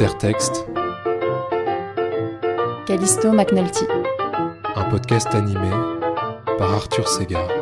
Intertexte, Callisto McNulty. un podcast animé par Arthur Segar.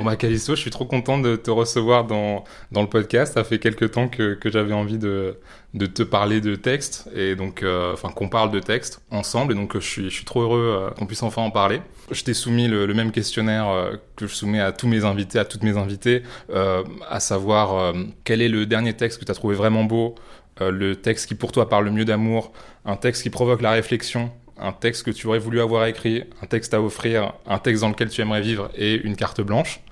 Bon bah Callisto, je suis trop content de te recevoir dans, dans le podcast. Ça fait quelques temps que, que j'avais envie de, de te parler de texte et donc euh, enfin qu'on parle de texte ensemble et donc je suis, je suis trop heureux euh, qu'on puisse enfin en parler. Je t'ai soumis le, le même questionnaire euh, que je soumets à tous mes invités, à toutes mes invitées, à savoir quel est le dernier texte que tu as trouvé vraiment beau, le texte qui pour toi parle le mieux d'amour, un texte qui provoque la réflexion, un texte que tu aurais voulu avoir écrit, un texte à offrir, un texte dans lequel tu aimerais vivre et une carte blanche.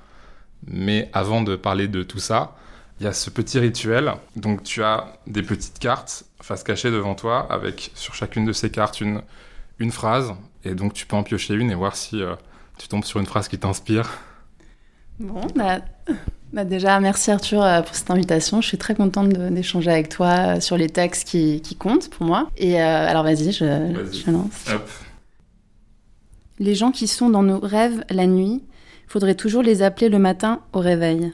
Mais avant de parler de tout ça, il y a ce petit rituel. Donc tu as des petites cartes face cachée devant toi avec sur chacune de ces cartes une, une phrase. Et donc tu peux en piocher une et voir si euh, tu tombes sur une phrase qui t'inspire. Bon, bah, bah déjà, merci Arthur euh, pour cette invitation. Je suis très contente d'échanger avec toi euh, sur les textes qui, qui comptent pour moi. Et euh, alors, vas-y, je, lance. Hop. Les gens qui sont dans nos rêves la nuit, faudrait toujours les appeler le matin au réveil.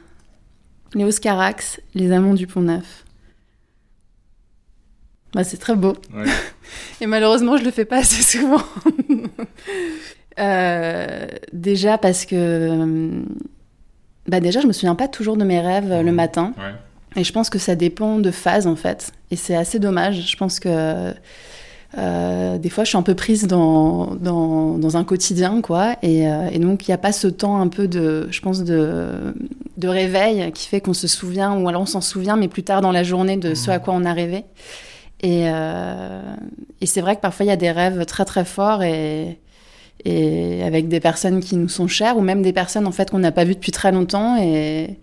Léo Carax, Les Amants du Pont Neuf. Bah, c'est très beau. Ouais. Et malheureusement, je le fais pas assez souvent. Euh, déjà parce que, euh, bah déjà, je me souviens pas toujours de mes rêves euh, le Mhm. matin. Ouais. Et je pense que ça dépend de phase en fait. Et c'est assez dommage. Je pense que euh, des fois, je suis un peu prise dans, dans, dans un quotidien, quoi. Et, euh, et donc, il n'y a pas ce temps un peu de, je pense, de, de réveil qui fait qu'on se souvient, ou alors on s'en souvient, mais plus tard dans la journée de ce à quoi on a rêvé. Et, euh, et c'est vrai que parfois, il y a des rêves très très forts et, et avec des personnes qui nous sont chères, ou même des personnes en fait qu'on n'a pas vues depuis très longtemps et,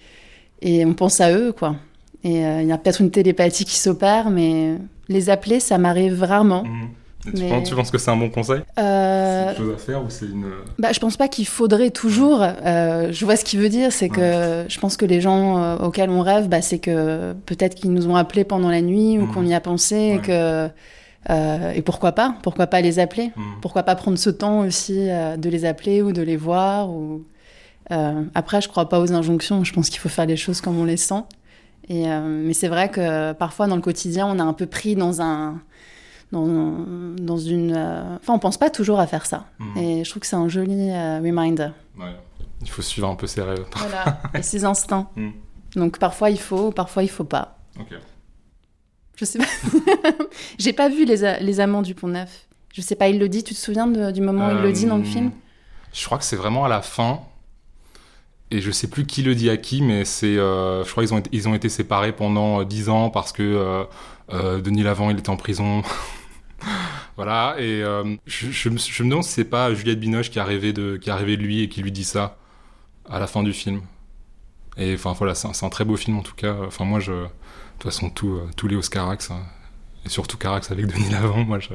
et on pense à eux, quoi. Et il y a peut-être une télépathie qui s'opère, mais les appeler, ça m'arrive rarement. Mhm. Tu, Mais- penses, tu penses que c'est un bon conseil? Euh, C'est une chose à faire ou c'est une... bah, je pense pas qu'il faudrait toujours. euh, je vois ce qu'il veut dire, c'est que je pense que les gens euh, auxquels on rêve, bah, c'est que peut-être qu'ils nous ont appelés pendant la nuit ou Mhm. qu'on y a pensé et que euh, et pourquoi pas Pourquoi pas les appeler? Mhm. Pourquoi pas prendre ce temps aussi euh, de les appeler ou de les voir ou euh, après, je crois pas aux injonctions. Je pense qu'il faut faire les choses comme on les sent. Et euh, mais c'est vrai que parfois dans le quotidien, on est un peu pris dans un dans, dans une. euh, Enfin, on pense pas toujours à faire ça. Mhm. Et je trouve que c'est un joli euh, reminder. Ouais. Il faut suivre un peu ses rêves. Voilà. et ses instincts. Mhm. Donc parfois il faut, parfois il faut pas. Ok. Je sais pas. J'ai pas vu les, les amants du Pont Neuf. Je sais pas, il le dit. Tu te souviens de- du moment où il le dit dans le film? Je crois que c'est vraiment à la fin. Et je sais plus qui le dit à qui, mais c'est, euh, je crois qu'ils ont été, ils ont été séparés pendant euh, dix ans parce que euh, euh, Denis Lavant il était en prison. voilà. Et euh, je, je me, je me demande si c'est pas Juliette Binoche qui a rêvé de, qui a rêvé de lui et qui lui dit ça à la fin du film. Et enfin voilà, c'est un, très beau film en tout cas. Enfin moi je, de toute façon tout, euh, tous les Oscarax hein, et surtout Carax avec Denis Lavant, moi je,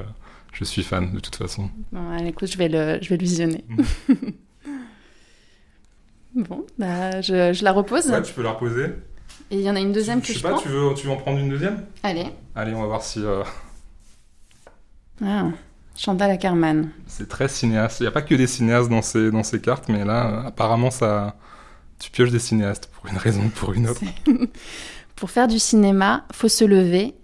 je suis fan de toute façon. Bon, allez, écoute, je vais le, je vais le visionner. bon, bah, je, je la repose. tu peux la reposer. Et il y en a une deuxième que je, prends. tu veux, tu veux en prendre une deuxième? Allez. Allez, on va voir si euh, Ah, Chantal Ackerman. c'est très cinéaste. Il n'y a pas que des cinéastes dans ces, dans ces cartes, mais là, euh, apparemment, ça, tu pioches des cinéastes pour une raison ou pour une autre. Pour faire du cinéma, faut se lever.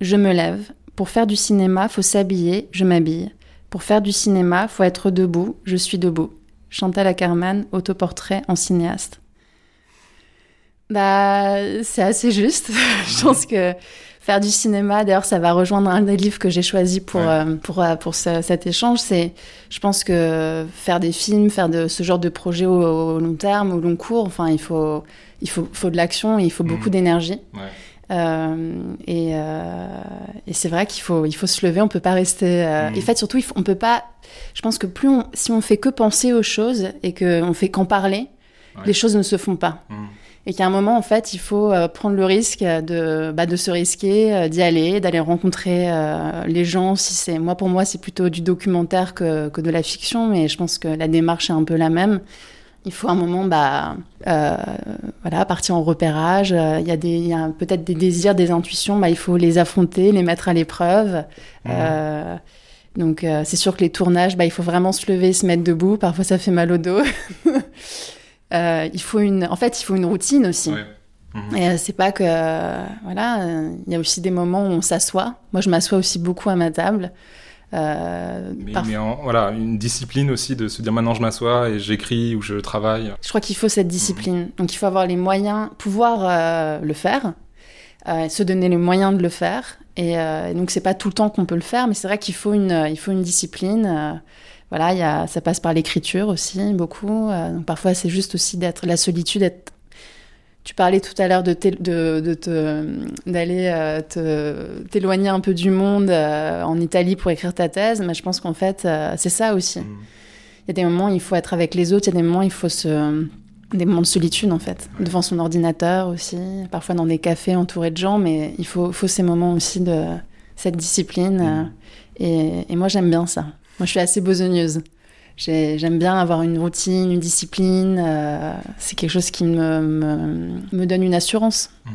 Je me lève. Pour faire du cinéma, faut s'habiller. Je m'habille. Pour faire du cinéma, faut être debout. Je suis debout. Chantal Ackerman, autoportrait en cinéaste. Bah, c'est assez juste. Je pense que faire du cinéma, d'ailleurs, ça va rejoindre un des livres que j'ai choisi pour, Ouais. euh, pour, euh, pour ce- cet échange. C'est, je pense que faire des films, faire de ce genre de projet au, au long terme, au long cours, enfin, il faut, il faut, faut de l'action et il faut Mhm. beaucoup d'énergie. Ouais. Euh, et euh, et c'est vrai qu'il faut, il faut se lever, on peut pas rester. euh, Mhm. Et en fait, surtout, il faut, on peut pas. Je pense que plus on, si on fait que penser aux choses et qu'on fait qu'en parler, Ouais. les choses ne se font pas. Mhm. Et qu'à un moment, en fait, il faut prendre le risque de, bah, de se risquer, d'y aller, d'aller rencontrer euh, les gens. Si c'est moi, pour moi, c'est plutôt du documentaire que, que de la fiction, mais je pense que la démarche est un peu la même. Il faut un moment, bah, euh, voilà, partir en repérage. Euh, Il y a des, il y a peut-être des désirs, des intuitions. Bah, il faut les affronter, les mettre à l'épreuve. Mhm. Euh, donc, euh, c'est sûr que les tournages, bah, il faut vraiment se lever, se mettre debout. Parfois, ça fait mal au dos. Il faut une, en fait, il faut une routine aussi. Ouais. Mhm. Et c'est pas que voilà, il y a aussi des moments où on s'assoit. Moi, je m'assois aussi beaucoup à ma table. Euh, mais, voilà, une discipline aussi de se dire maintenant je m'assois et j'écris ou je travaille. Je crois qu'il faut cette discipline. Mhm. Donc il faut avoir les moyens, pouvoir euh, le faire, euh, se donner les moyens de le faire. Et, donc c'est pas tout le temps qu'on peut le faire, mais c'est vrai qu'il faut une, il faut une discipline. voilà, y a, ça passe par l'écriture aussi beaucoup. donc parfois c'est juste aussi d'être la solitude, être tu parlais tout à l'heure de, d'aller euh, t'éloigner un peu du monde euh, en Italie pour écrire ta thèse, mais je pense qu'en fait, euh, c'est ça aussi. Mm. Il y a des moments où il faut être avec les autres, il y a des moments où il faut se... des moments de solitude en fait, devant son ordinateur aussi, parfois dans des cafés entourés de gens, mais il faut, faut ces moments aussi de cette discipline. Mm. Et, et moi j'aime bien ça. Moi je suis assez besogneuse. J'aime bien avoir une routine, une discipline. Euh, c'est quelque chose qui me, me, donne une assurance. Mmh.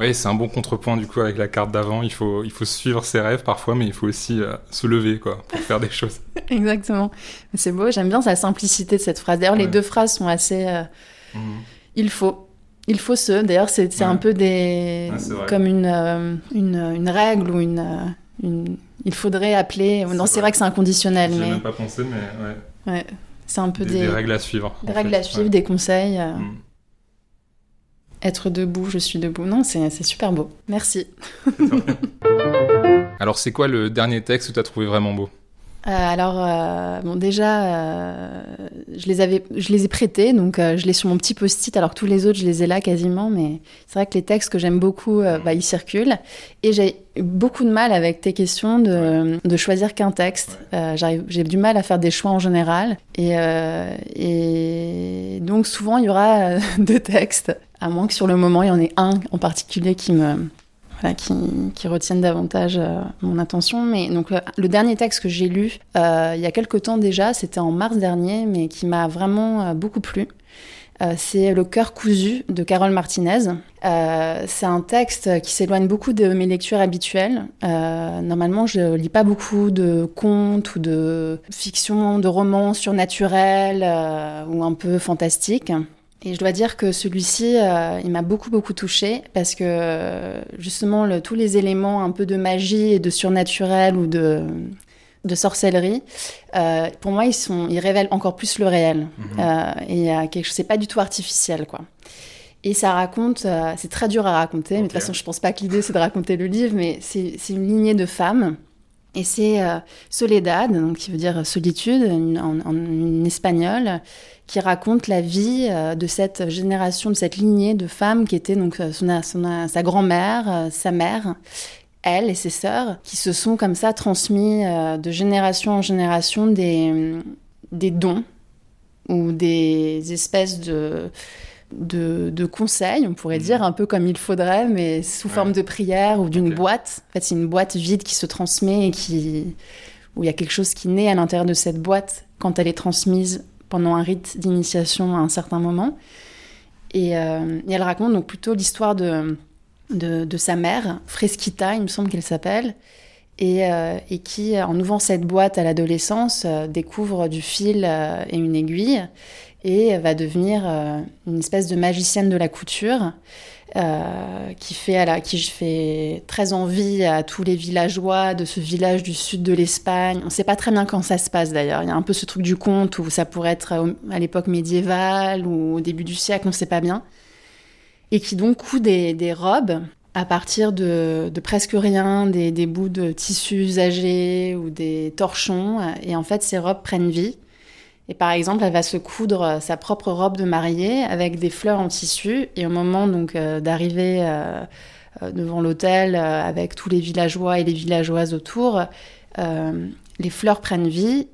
Oui, c'est un bon contrepoint du coup avec la carte d'avant. Il faut, il faut suivre ses rêves parfois, mais il faut aussi euh, se lever quoi, pour faire des choses. Exactement. C'est beau, j'aime bien la simplicité de cette phrase. D'ailleurs, les deux phrases sont assez. Euh, mmh. Il faut. Il faut se. D'ailleurs, c'est un peu des. comme une, une, une, règle ou une, une il faudrait appeler. Non, c'est vrai. que c'est inconditionnel. J'ai mais... même pas pensé, mais ouais. Ouais, c'est un peu des, des, règles à suivre. Des règles à suivre, des conseils. Euh. Mm. Être debout, je suis debout. Non, c'est super beau. Merci. Alors, c'est quoi le dernier texte que tu as trouvé vraiment beau? Euh, alors, euh, bon, déjà, euh, je, les avais, je les ai prêtés, donc je les sur mon petit post-it, alors que tous les autres, je les ai là quasiment, mais c'est vrai que les textes que j'aime beaucoup, bah, ils circulent. Et j'ai beaucoup de mal avec tes questions de, de choisir qu'un texte. j'ai du mal à faire des choix en général. Et, et donc, souvent, il y aura deux textes, à moins que sur le moment, il y en ait un en particulier qui me qui, retiennent davantage euh, mon attention. Mais donc le, dernier texte que j'ai lu euh, il y a quelque temps déjà, c'était en mars dernier, mais qui m'a vraiment euh, beaucoup plu. c'est Le cœur cousu de Carole Martinez. c'est un texte qui s'éloigne beaucoup de mes lectures habituelles. normalement, je lis pas beaucoup de contes ou de fiction, de romans surnaturels ou un peu fantastiques. Et je dois dire que celui-ci, euh, il m'a beaucoup beaucoup touchée parce que justement le, tous les éléments un peu de magie et de surnaturel ou de, de sorcellerie, euh, pour moi ils sont, ils révèlent encore plus le réel. Mhm. Euh, et quelque chose, c'est pas du tout artificiel quoi. Et ça raconte, euh, c'est très dur à raconter, mais de toute façon je pense pas que l'idée c'est de raconter le livre, mais c'est une lignée de femmes. Et c'est Soledad, donc qui veut dire solitude en, en, en espagnol, qui raconte la vie euh, de cette génération, de cette lignée de femmes qui étaient donc euh, sa grand-mère, euh, sa mère, elle et ses sœurs, qui se sont comme ça transmis de génération en génération des, des dons ou des espèces de, de, conseils, on pourrait dire, un peu comme il faudrait, mais sous forme de prière ou d'une boîte. En fait, c'est une boîte vide qui se transmet et qui, où il y a quelque chose qui naît à l'intérieur de cette boîte quand elle est transmise pendant un rite d'initiation à un certain moment. Euh, et, elle raconte donc plutôt l'histoire de, de, sa mère, Fresquita, il me semble qu'elle s'appelle, et, euh, et, qui, en ouvrant cette boîte à l'adolescence, euh, découvre du fil et une aiguille, et va devenir une espèce de magicienne de la couture. Euh, qui, fait, à la, qui fait très envie à tous les villageois de ce village du sud de l'Espagne. On ne sait pas très bien quand ça se passe d'ailleurs. Il y a un peu ce truc du conte où ça pourrait être à l'époque médiévale ou au début du siècle, on ne sait pas bien. Et qui donc coud des, robes à partir de, presque rien, des, bouts de tissus usagés ou des torchons. Et en fait, ces robes prennent vie. Et par exemple, elle va se coudre euh, sa propre robe de mariée avec des fleurs en tissu. Et au moment donc euh, d'arriver euh, devant l'hôtel avec tous les villageois et les villageoises autour, les fleurs prennent vie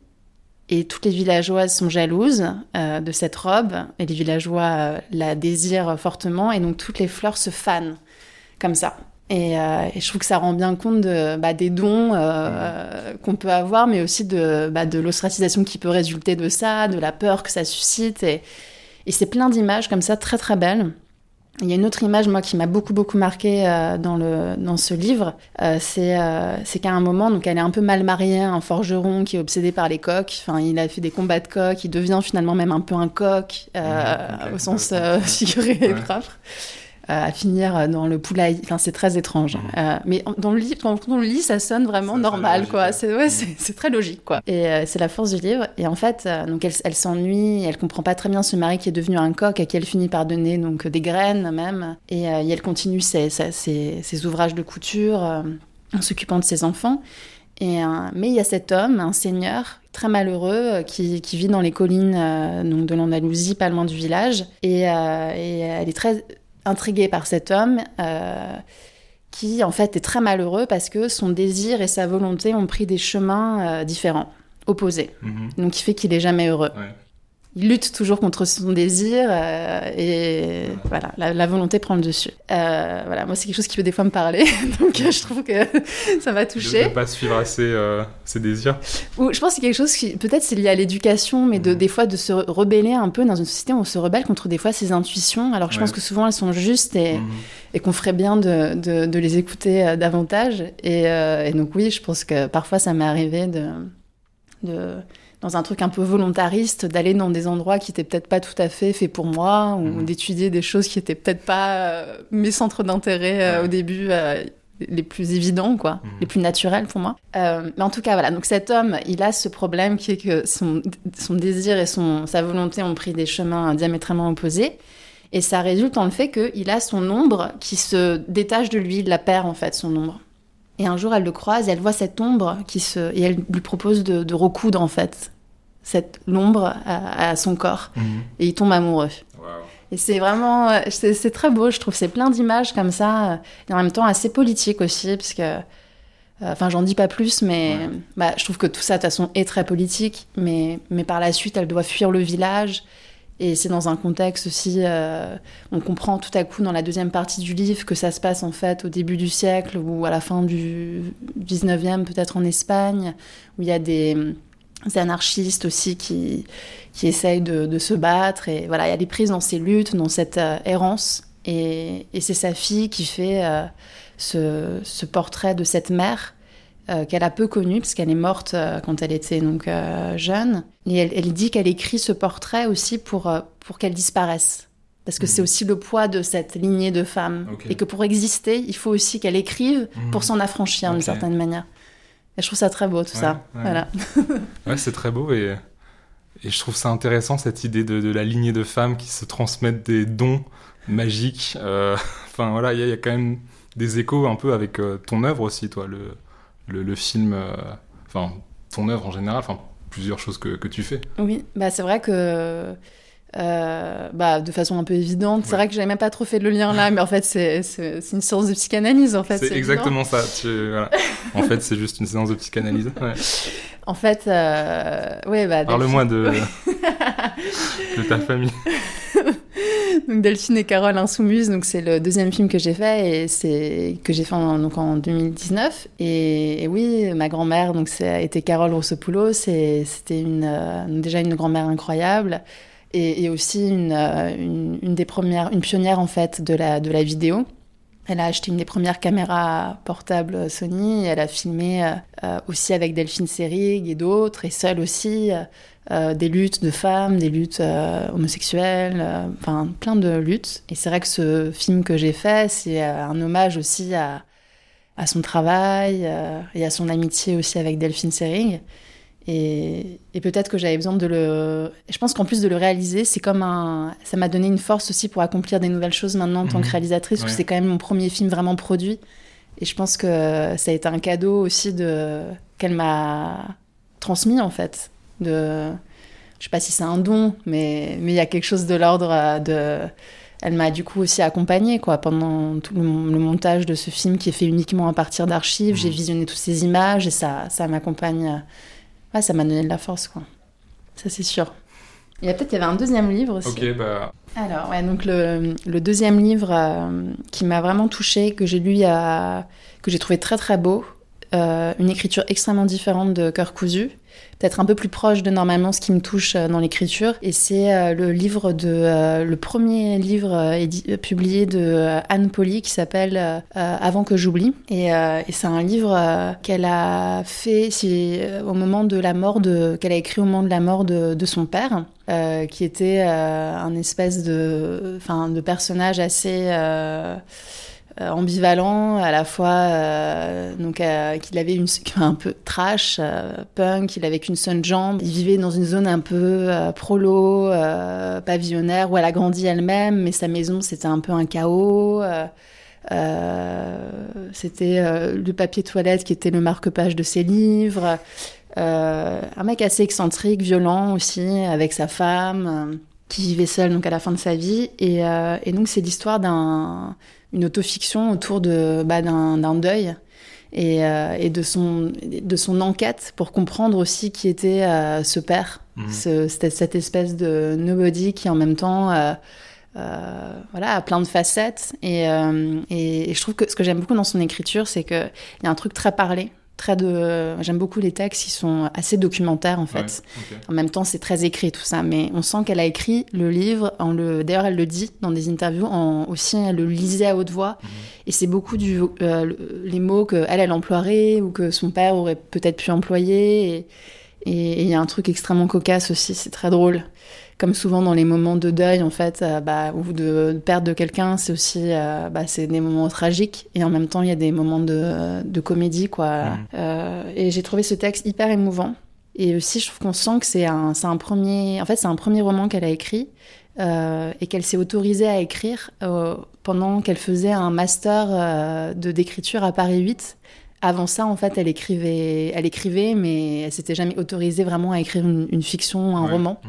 et toutes les villageoises sont jalouses de cette robe et les villageois la désirent fortement et donc toutes les fleurs se fanent comme ça. Euh, et, je trouve que ça rend bien compte de, bah, des dons euh, qu'on peut avoir, mais aussi de, bah, de l'ostracisation qui peut résulter de ça, de la peur que ça suscite. Et, et c'est plein d'images comme ça, très très belles. Il y a une autre image, moi, qui m'a beaucoup beaucoup marqué euh, dans, le, dans ce livre. c'est c'est qu'à un moment, donc elle est un peu mal mariée, un forgeron qui est obsédé par les coqs. Enfin, il a fait des combats de coqs, il devient finalement même un peu un coq, au sens figuré et propre. À finir dans le poulailler. Enfin, c'est très étrange. Euh, mais dans le livre, quand on le lit, ça sonne vraiment normal, quoi. logique, C'est ouais, c'est c'est très logique, quoi. Et euh, c'est la force du livre. Et en fait, euh, donc elle, elle s'ennuie, elle comprend pas très bien ce mari qui est devenu un coq à qui elle finit par donner donc des graines même. Et, euh, et elle continue ses, ses, ses- ses ouvrages de couture euh, en s'occupant de ses enfants. Et, euh, mais il y a cet homme, un seigneur très malheureux, euh, qui, qui vit dans les collines euh, donc de l'Andalousie, pas loin du village. Et, euh, et elle est très intriguée par cet homme. euh, qui en fait est très malheureux parce que son désir et sa volonté ont pris des chemins euh, différents, opposés. Mhm. Donc il fait qu'il est jamais heureux. Ouais. Il lutte toujours contre son désir euh, et voilà, la, la volonté prend le dessus. Euh, voilà, moi c'est quelque chose qui peut des fois me parler, donc euh, je trouve que ça m'a De touchée. ne pas suivre assez euh, ses désirs. Ou je pense que c'est quelque chose qui peut-être c'est lié à l'éducation, mais de Mhm. des fois de se re- rebeller un peu dans une société où on se rebelle contre des fois ses intuitions. Alors que je pense que souvent elles sont justes et, Mhm. et qu'on ferait bien de, de, de les écouter davantage. Et, et donc oui, je pense que parfois ça m'est arrivé de, de dans un truc un peu volontariste, d'aller dans des endroits qui étaient peut-être pas tout à fait faits pour moi, ou Mhm. d'étudier des choses qui étaient peut-être pas euh, mes centres d'intérêt euh, Ouais. au début. euh, les plus évidents, quoi, Mhm. les plus naturels pour moi. Euh, mais en tout cas, voilà. Donc cet homme, il a ce problème qui est que son, son désir et son, sa volonté ont pris des chemins diamétralement opposés. Et ça résulte en le fait qu'il a son ombre qui se détache de lui, il la perd en fait, son ombre. Et un jour, elle le croise et elle voit cette ombre qui se. Et elle lui propose de, de recoudre en fait cette l'ombre à, à son corps. Mhm. Et il tombe amoureux. Et c'est vraiment. C'est très beau, je trouve. C'est plein d'images comme ça. euh, Et en même temps assez politique aussi, parce que. euh, Enfin, j'en dis pas plus, mais Ouais. bah, je trouve que tout ça, de toute façon, est très politique. Mais, mais par la suite, elle doit fuir le village. Et c'est dans un contexte aussi. euh, on comprend tout à coup dans la deuxième partie du livre que ça se passe en fait au début du siècle ou à la fin du 19e, peut-être en Espagne, où il y a des anarchistes aussi qui, qui essayent de, de se battre. Et voilà, elle est prise dans ces luttes, dans cette euh, errance. Et, et c'est sa fille qui fait euh, ce, ce portrait de cette mère euh, qu'elle a peu connue, parce qu'elle est morte quand elle était donc jeune. Et elle, elle dit qu'elle écrit ce portrait aussi pour, pour qu'elle disparaisse. Parce que Mhm. c'est aussi le poids de cette lignée de femmes. Et que pour exister, il faut aussi qu'elle écrive Mhm. pour s'en affranchir d'une certaine manière. Et je trouve ça très beau tout Ouais, ça. ouais. Voilà. Ouais, c'est très beau et, et je trouve ça intéressant cette idée de, de la lignée de femmes qui se transmettent des dons magiques. Euh, Enfin voilà, il y, a- il y a quand même des échos un peu avec euh, ton œuvre aussi, toi, le, le, le film, euh, enfin ton œuvre en général, enfin plusieurs choses que, que tu fais. Oui, bah c'est vrai que euh, bah, de façon un peu évidente, c'est vrai que j'avais même pas trop fait le lien là, mais en fait c'est une séance de psychanalyse en fait. c'est évident. exactement ça. tu- voilà. En fait, c'est juste une séance de psychanalyse. Ouais. En fait, euh, ouais, bah, Parle-moi de, de ta famille. donc Delphine et Carole Insoumise, donc c'est le deuxième film que j'ai fait et c'est que j'ai fait en, donc en 2019. Et, et oui, ma grand-mère, donc été Carole Rossopoulos, c'était une euh, déjà une grand-mère incroyable et, aussi une, euh, une, des premières, une pionnière en fait de la vidéo. Elle a acheté une des premières caméras portables Sony elle a filmé euh, euh, aussi avec Delphine Seyrig et d'autres, et seule aussi, des luttes de femmes, des luttes homosexuelles, enfin plein de luttes. Et c'est vrai que ce film que j'ai fait, c'est un hommage aussi à, à son travail et à son amitié aussi avec Delphine Seyrig. Et, et peut-être que j'avais besoin de le. Je pense qu'en plus de le réaliser, c'est comme un. Ça m'a donné une force aussi pour accomplir des nouvelles choses maintenant en tant que Mhm. réalisatrice, parce Ouais. que c'est quand même mon premier film vraiment produit. Et je pense que ça a été un cadeau aussi de qu'elle m'a transmis en fait. De, je sais pas si c'est un don, mais mais il y a quelque chose de l'ordre euh, de. Elle m'a du coup aussi accompagnée quoi pendant tout le, le montage de ce film qui est fait uniquement à partir d'archives. Mhm. J'ai visionné toutes ces images et ça ça m'accompagne. Euh, Ouais, ça m'a donné de la force quoi. Ça c'est sûr. Il y a peut-être il y avait un deuxième livre aussi. Ok, bah Alors, ouais, donc le, le deuxième livre euh, qui m'a vraiment touchée, que j'ai lu, a- que j'ai trouvé très très beau, une écriture extrêmement différente de Cœur cousu peut-être un peu plus proche de normalement ce qui me touche euh, dans l'écriture. Et c'est euh, le livre de euh, le premier livre publié de Anne Polly qui s'appelle Avant que j'oublie. Et, et c'est un livre qu'elle a fait au moment de la mort de qu'elle a écrit au moment de la mort de, de son père, qui était un espèce de enfin de personnage assez euh, ambivalent, à la fois euh, donc euh, qu'il avait une un peu trash, punk, il avait qu'une seule jambe, il vivait dans une zone un peu prolo, pavillonnaire où elle a grandi elle-même, mais sa maison c'était un peu un chaos. c'était le papier toilette qui était le marque-page de ses livres. un mec assez excentrique, violent aussi, avec sa femme, qui vivait seul donc à la fin de sa vie. Et donc c'est l'histoire d'un une autofiction autour de bah, d'un deuil et, euh, et, de son de son enquête pour comprendre aussi qui était euh, ce père, mhm. ce, cette, espèce de nobody qui en même temps euh, voilà a plein de facettes et, et, et je trouve que ce que j'aime beaucoup dans son écriture c'est que il y a un truc très parlé très de. J'aime beaucoup les textes qui sont assez documentaires en fait. En même temps, c'est très écrit tout ça, mais on sent qu'elle a écrit le livre. En le... D'ailleurs, elle le dit dans des interviews. En... Aussi, elle le lisait à haute voix. Mhm. Et c'est beaucoup du euh, les mots que elle, elle emploierait ou que son père aurait peut-être pu employer. Et il y a un truc extrêmement cocasse aussi. C'est très drôle comme souvent dans les moments de deuil en fait euh, bah, ou de, perte de quelqu'un c'est aussi euh, bah, c'est des moments tragiques et en même temps il y a des moments de, de comédie quoi mmh. euh, et j'ai trouvé ce texte hyper émouvant et aussi je trouve qu'on sent que c'est un, un premier en fait c'est un premier roman qu'elle a écrit et qu'elle s'est autorisée à écrire pendant qu'elle faisait un master de d'écriture à Paris 8 avant ça, en fait, elle écrivait, elle écrivait, mais elle s'était jamais autorisée vraiment à écrire une, fiction, un roman. Mmh.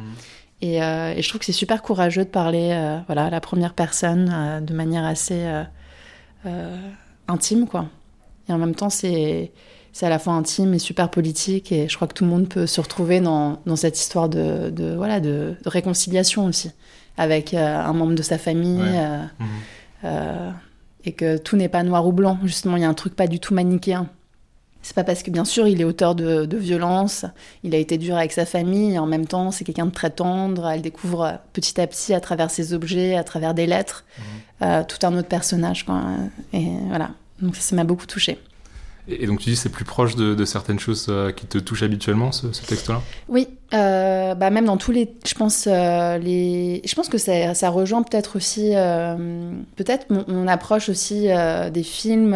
Euh, et, je trouve que c'est super courageux de parler euh, voilà, à la première personne euh, de manière assez intime, quoi. Et en même temps, c'est à la fois intime et super politique. Et je crois que tout le monde peut se retrouver dans, dans cette histoire de, de voilà, de, réconciliation aussi, avec un membre de sa famille. Mhm. et que tout n'est pas noir ou blanc. Justement, il y a un truc pas du tout manichéen. C'est pas parce que, bien sûr, il est auteur de, de violence, il a été dur avec sa famille, et en même temps, c'est quelqu'un de très tendre. Elle découvre petit à petit, à travers ses objets, à travers des lettres, mhm. euh, tout un autre personnage. Quoi. Et voilà. Donc ça m'a beaucoup touchée. Et donc tu dis c'est plus proche de, certaines choses euh, qui te touchent habituellement ce, texte-là? Oui, euh, bah même dans tous les, je pense euh, les, je pense que ça, ça rejoint peut-être aussi, peut-être mon, approche aussi des films.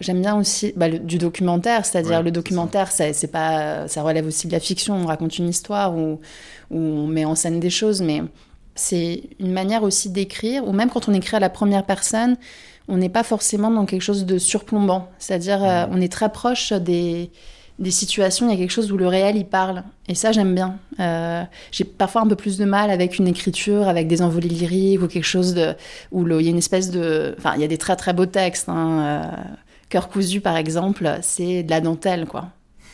J'aime bien aussi bah, du documentaire, c'est-à-dire le documentaire, ça. c'est pas, ça relève aussi de la fiction. On raconte une histoire ou on met en scène des choses, mais c'est une manière aussi d'écrire, ou même quand on écrit à la première personne on n'est pas forcément dans quelque chose de surplombant. C'est-à-dire, euh, on est très proche des, des situations, il y a quelque chose où le réel y parle. Et ça, j'aime bien. Euh, j'ai parfois un peu plus de mal avec une écriture, avec des envolées lyriques ou quelque chose de, où il y a une espèce de. Enfin, il y a des très très beaux textes. Hein. Euh, Cœur cousu, par exemple, c'est de la dentelle, quoi.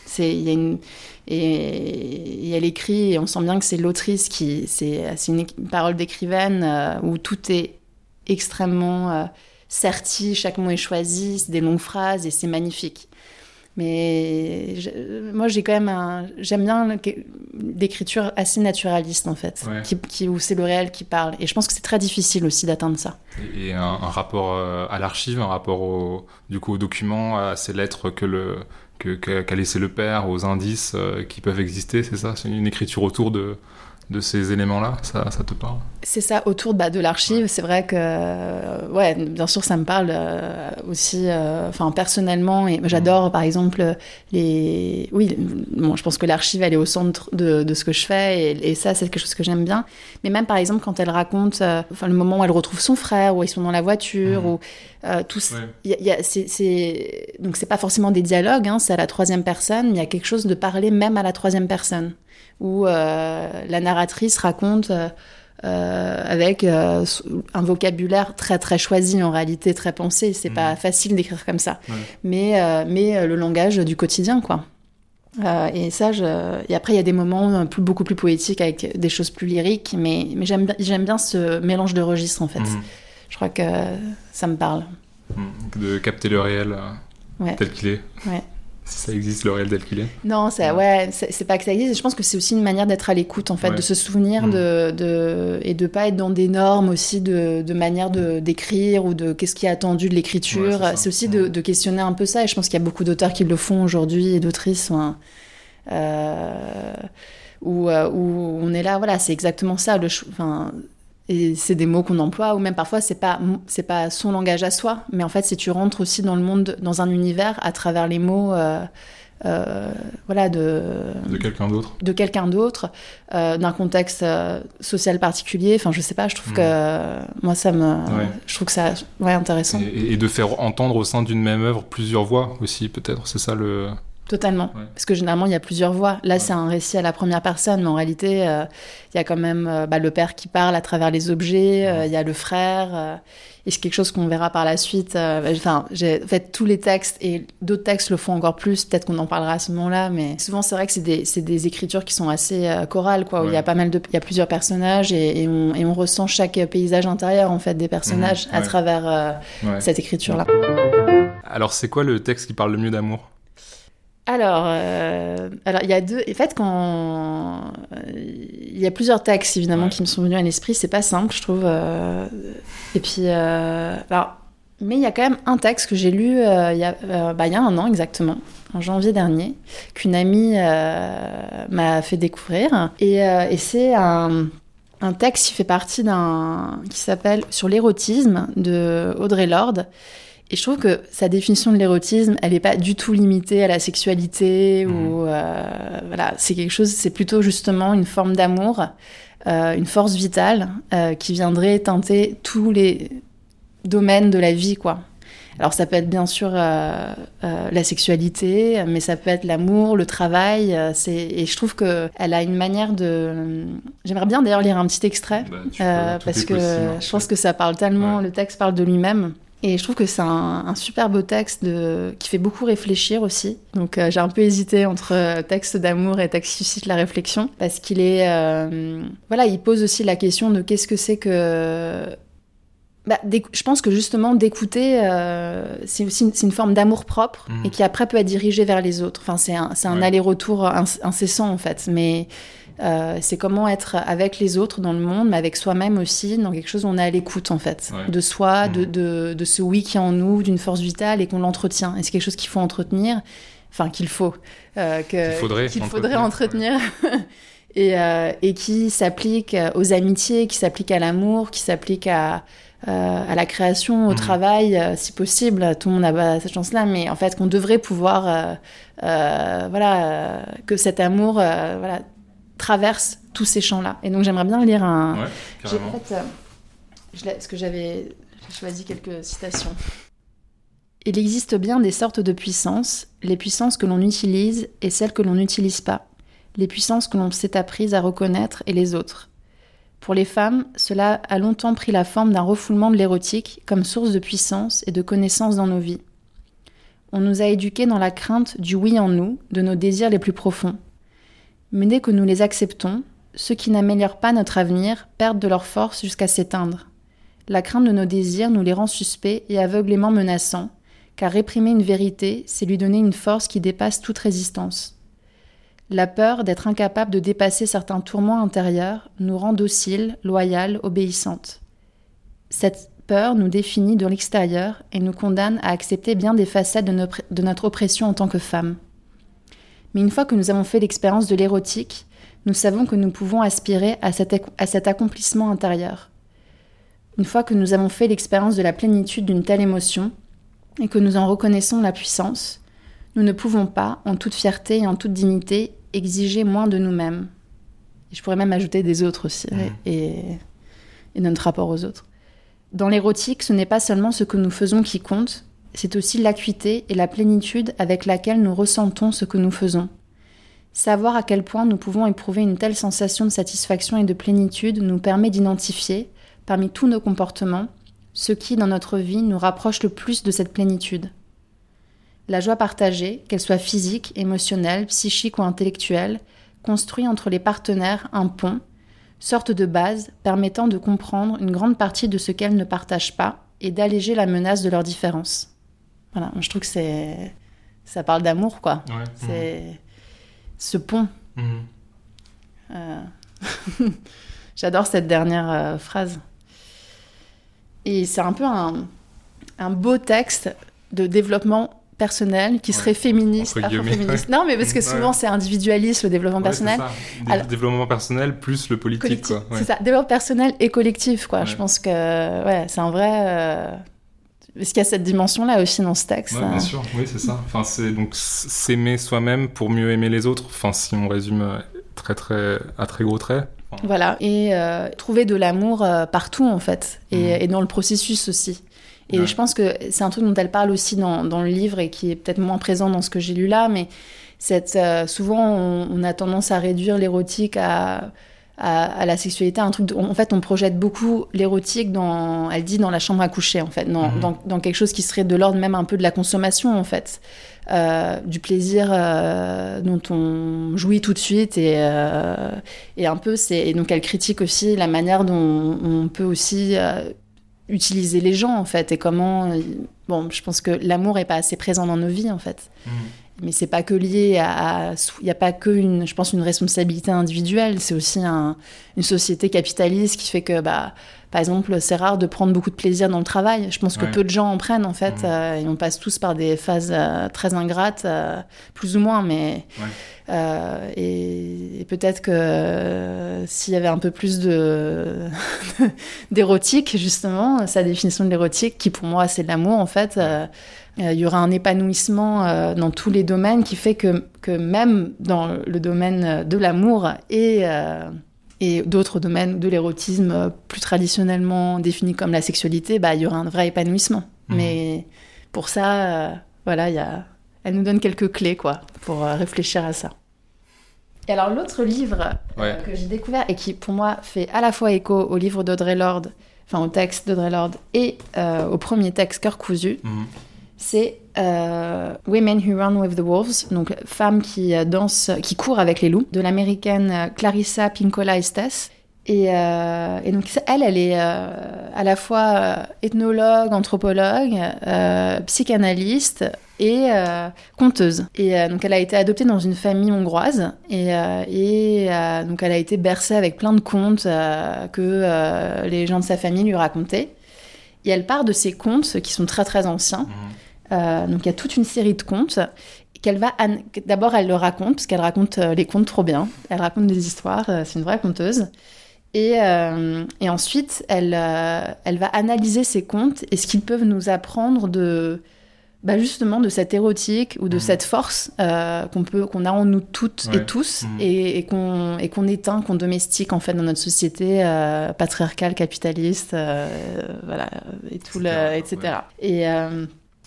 C'est, il y a une, et, elle écrit, et on sent bien que c'est l'autrice qui. C'est, une, parole d'écrivaine où tout est extrêmement serti, chaque mot est choisi, c'est des longues phrases et c'est magnifique. Mais moi, j'ai quand même un, j'aime bien l'écriture assez naturaliste en fait, qui, où c'est le réel qui parle. Et je pense que c'est très difficile aussi d'atteindre ça. Et, un, rapport euh, à l'archive, un rapport au, du coup, aux documents, à ces lettres que le qu'a laissé le père, aux indices euh, qui peuvent exister, c'est ça? C'est une écriture autour de, de ces éléments-là ça, ça, te parle? C'est ça, autour bah, de l'archive, c'est vrai que, euh, ouais, bien sûr, ça me parle euh, aussi, euh, enfin, personnellement, et j'adore, par exemple, les... Oui, bon, je pense que l'archive, elle est au centre de, de, ce que je fais, et, ça, c'est quelque chose que j'aime bien. Mais même, par exemple, quand elle raconte, enfin, le moment où elle retrouve son frère, où ils sont dans la voiture, mmh. ou tout... Y y a, c'est, Donc, c'est pas forcément des dialogues, hein, c'est à la troisième personne, mais il y a quelque chose de parler même à la troisième personne où euh, la narratrice raconte euh, euh, avec un vocabulaire très très choisi en réalité très pensé. C'est pas mhm. facile d'écrire comme ça. Mais mais le langage du quotidien quoi. Et ça je... et après il y a des moments plus, beaucoup plus poétiques avec des choses plus lyriques mais mais j'aime j'aime bien ce mélange de registres en fait. Mhm. je crois que ça me parle. Mhm. de capter le réel tel qu'il est. Ouais ça existe, le réel tel qu'il est. Non, ça, ouais, c'est pas que ça existe. Je pense que c'est aussi une manière d'être à l'écoute, en fait, Ouais. de se souvenir Mm. de, de, et de pas être dans des normes aussi de, de manière de d'écrire ou de qu'est-ce qui est attendu de l'écriture. Ouais, c'est aussi de, Mm. de questionner un peu ça. Et je pense qu'il y a beaucoup d'auteurs qui le font aujourd'hui et d'autrices. hein, euh, où, où on est là, voilà, c'est exactement ça. Le, enfin, et c'est des mots qu'on emploie, ou même parfois c'est pas c'est pas son langage à soi, mais en fait c'est tu rentres aussi dans le monde, dans un univers à travers les mots, euh, euh, voilà, de De quelqu'un d'autre. de quelqu'un d'autre, euh, d'un contexte social particulier. Enfin, je sais pas, je trouve Mm. que moi ça me, Ouais. je trouve que ça, ouais, intéressant, Et, et de faire entendre au sein d'une même œuvre plusieurs voix aussi, peut-être. C'est ça le. Totalement. Ouais. Parce que généralement il y a plusieurs voix. Là, c'est un récit à la première personne, mais en réalité, euh, il y a quand même euh, bah, le père qui parle à travers les objets, euh, il y a le frère. et c'est quelque chose qu'on verra par la suite. bah, Enfin, j'ai en fait tous les textes et d'autres textes le font encore plus. Peut-être qu'on en parlera à ce moment-là, mais souvent c'est vrai que c'est des, écritures qui sont assez chorales, quoi. Où il y a pas mal de, il y a plusieurs personnages et, et on, et on ressent chaque paysage intérieur en fait des personnages Mhm, à travers cette écriture-là. Alors, c'est quoi le texte qui parle le mieux d'amour? Alors, euh, alors il y a deux. En fait, quand il y a plusieurs textes évidemment Ouais. qui me sont venus à l'esprit, c'est pas simple, je trouve. euh, Et puis, euh, alors, mais il y a quand même un texte que j'ai lu il y a, bah, il y a un an exactement, en janvier dernier, qu'une amie m'a fait découvrir, et, et c'est un un texte qui fait partie d'un qui s'appelle Sur l'érotisme de Audrey Lorde. Et je trouve que sa définition de l'érotisme, elle n'est pas du tout limitée à la sexualité Mhm. ou euh, voilà, c'est quelque chose, c'est plutôt justement une forme d'amour, euh, une force vitale euh, qui viendrait teinter tous les domaines de la vie, quoi. Alors ça peut être bien sûr la sexualité, mais ça peut être l'amour, le travail. c'est et je trouve que elle a une manière de. J'aimerais bien d'ailleurs lire un petit extrait Bah, parce que possible, hein. je pense que ça parle tellement, Ouais. le texte parle de lui-même. Et je trouve que c'est un, un super beau texte de, qui fait beaucoup réfléchir aussi. Donc euh, j'ai un peu hésité entre euh, texte d'amour et texte qui suscite la réflexion. Parce qu'il est... euh, voilà, il pose aussi la question de qu'est-ce que c'est que... Bah, je pense que justement d'écouter, euh, c'est aussi une, une forme d'amour propre Mhm. et qui après peut être dirigé vers les autres. Enfin, c'est un, un Ouais. aller-retour inc- incessant en fait. Mais euh, c'est comment être avec les autres dans le monde, mais avec soi-même aussi, dans quelque chose où on est à l'écoute en fait, Ouais. de soi, de, Mhm. de, de ce oui qui est en nous, d'une force vitale et qu'on l'entretient. Et c'est quelque chose qu'il faut entretenir, enfin qu'il faut, euh, Qu'il faudrait qu'il faudrait entretenir, entretenir. Et, euh, et qui s'applique aux amitiés, qui s'applique à l'amour, qui s'applique à, à la création, au Mhm. travail, si possible. Tout le monde n'a pas cette chance-là, mais en fait, qu'on devrait pouvoir, voilà, que cet amour, voilà, traverse tous ces champs-là. Et donc, j'aimerais bien lire un. Ouais, carrément. fait, euh, je l'ai- parce que j'avais j'ai choisi quelques citations. Il existe bien des sortes de puissances, les puissances que l'on utilise et celles que l'on n'utilise pas, les puissances que l'on s'est apprises à reconnaître et les autres. Pour les femmes, cela a longtemps pris la forme d'un refoulement de l'érotique comme source de puissance et de connaissance dans nos vies. On nous a éduqués dans la crainte du oui en nous, de nos désirs les plus profonds. Mais dès que nous les acceptons, ceux qui n'améliorent pas notre avenir perdent de leur force jusqu'à s'éteindre. La crainte de nos désirs nous les rend suspects et aveuglément menaçants, car réprimer une vérité, c'est lui donner une force qui dépasse toute résistance. La peur d'être incapable de dépasser certains tourments intérieurs nous rend dociles, loyales, obéissantes. Cette peur nous définit de l'extérieur et nous condamne à accepter bien des facettes de, de notre oppression en tant que femmes. Mais une fois que nous avons fait l'expérience de l'érotique, nous savons que nous pouvons aspirer à cet, ac- à cet accomplissement intérieur. Une fois que nous avons fait l'expérience de la plénitude d'une telle émotion, et que nous en reconnaissons la puissance, nous ne pouvons pas, en toute fierté et en toute dignité, exiger moins de nous-mêmes. Et je pourrais même ajouter des autres aussi, et, et notre rapport aux autres. Dans l'érotique, ce n'est pas seulement ce que nous faisons qui compte, c'est aussi l'acuité et la plénitude avec laquelle nous ressentons ce que nous faisons. Savoir à quel point nous pouvons éprouver une telle sensation de satisfaction et de plénitude nous permet d'identifier, parmi tous nos comportements, ce qui, dans notre vie, nous rapproche le plus de cette plénitude. La joie partagée, qu'elle soit physique, émotionnelle, psychique ou intellectuelle, construit entre les partenaires un pont, sorte de base permettant de comprendre une grande partie de ce qu'elles ne partagent pas et d'alléger la menace de leurs différences. Voilà, je trouve que c'est ça parle d'amour, quoi. Ouais. C'est ce pont. Mhm. Euh, J'adore cette dernière euh, phrase. Et c'est un peu un, un beau texte de développement personnel qui serait Ouais, féministe, entre. Non, mais parce que Ouais. souvent c'est individualiste le développement personnel. Dé- Alors- Développement personnel plus le politique. C'est ça, développement personnel et collectif, quoi. Je pense que ouais, c'est un vrai. euh, Parce qu'il y a cette dimension-là aussi dans ce texte. Ouais, bien sûr, oui, c'est ça. Enfin, c'est donc s'aimer soi-même pour mieux aimer les autres. Enfin, si on résume euh, très, très, à très gros traits. Enfin, Voilà, et euh, trouver de l'amour euh, partout en fait, et, Mhm. et dans le processus aussi. Et Ouais. je pense que c'est un truc dont elle parle aussi dans, dans le livre et qui est peut-être moins présent dans ce que j'ai lu là, mais cette, euh, souvent on, on a tendance à réduire l'érotique à, à, à la sexualité, un truc. de- en fait, on projette beaucoup l'érotique dans, elle dit, dans la chambre à coucher en fait, dans, Mhm. dans, dans quelque chose qui serait de l'ordre même un peu de la consommation en fait. Euh, du plaisir euh, dont on jouit tout de suite et, euh, et un peu c'est et donc elle critique aussi la manière dont on peut aussi utiliser les gens en fait et comment bon je pense que l'amour est pas assez présent dans nos vies en fait mhm. Mais c'est pas que lié à il y a pas que une je pense une responsabilité individuelle. C'est aussi un- une société capitaliste qui fait que bah par exemple c'est rare de prendre beaucoup de plaisir dans le travail je pense que Ouais. peu de gens en prennent en fait Mhm. euh, et on passe tous par des phases euh, très ingrates euh, plus ou moins mais Ouais. euh, et, et peut-être que euh, s'il y avait un peu plus de d'érotique justement sa définition de l'érotique qui pour moi c'est de l'amour en fait euh, il y aura un épanouissement euh, dans tous les domaines qui fait que, que même dans le domaine de l'amour et, euh, et d'autres domaines de l'érotisme euh, plus traditionnellement définis comme la sexualité, bah, il y aura un vrai épanouissement. Mhm. Mais pour ça, euh, voilà, il y a... elle nous donne quelques clés quoi, pour euh, réfléchir à ça. Et alors l'autre livre euh, que j'ai découvert et qui pour moi fait à la fois écho au livre d'Audrey Lorde, enfin au texte d'Audrey Lorde et au premier texte Cœur cousu, Mhm. C'est euh, Women Who Run with the Wolves, donc femmes qui euh, dansent, qui courent avec les loups, de l'américaine euh, Clarissa Pinkola Estes. Et, donc elle, elle est à la fois ethnologue, anthropologue, psychanalyste et conteuse. Et donc elle a été adoptée dans une famille hongroise et, donc elle a été bercée avec plein de contes que les gens de sa famille lui racontaient. Et elle part de ces contes qui sont très très anciens. Mhm. Euh, donc il y a toute une série de contes qu'elle va an- d'abord elle le raconte parce qu'elle raconte euh, les contes trop bien. Elle raconte des histoires, euh, c'est une vraie conteuse. Et, euh, et ensuite elle elle va analyser ces contes et ce qu'ils peuvent nous apprendre de bah justement de cette érotique ou de Mhm. cette force euh, qu'on peut qu'on a en nous toutes Ouais. et tous Mhm. et, qu'on et qu'on éteint qu'on domestique en fait dans notre société euh, patriarcale capitaliste euh, voilà et tout le Etc., et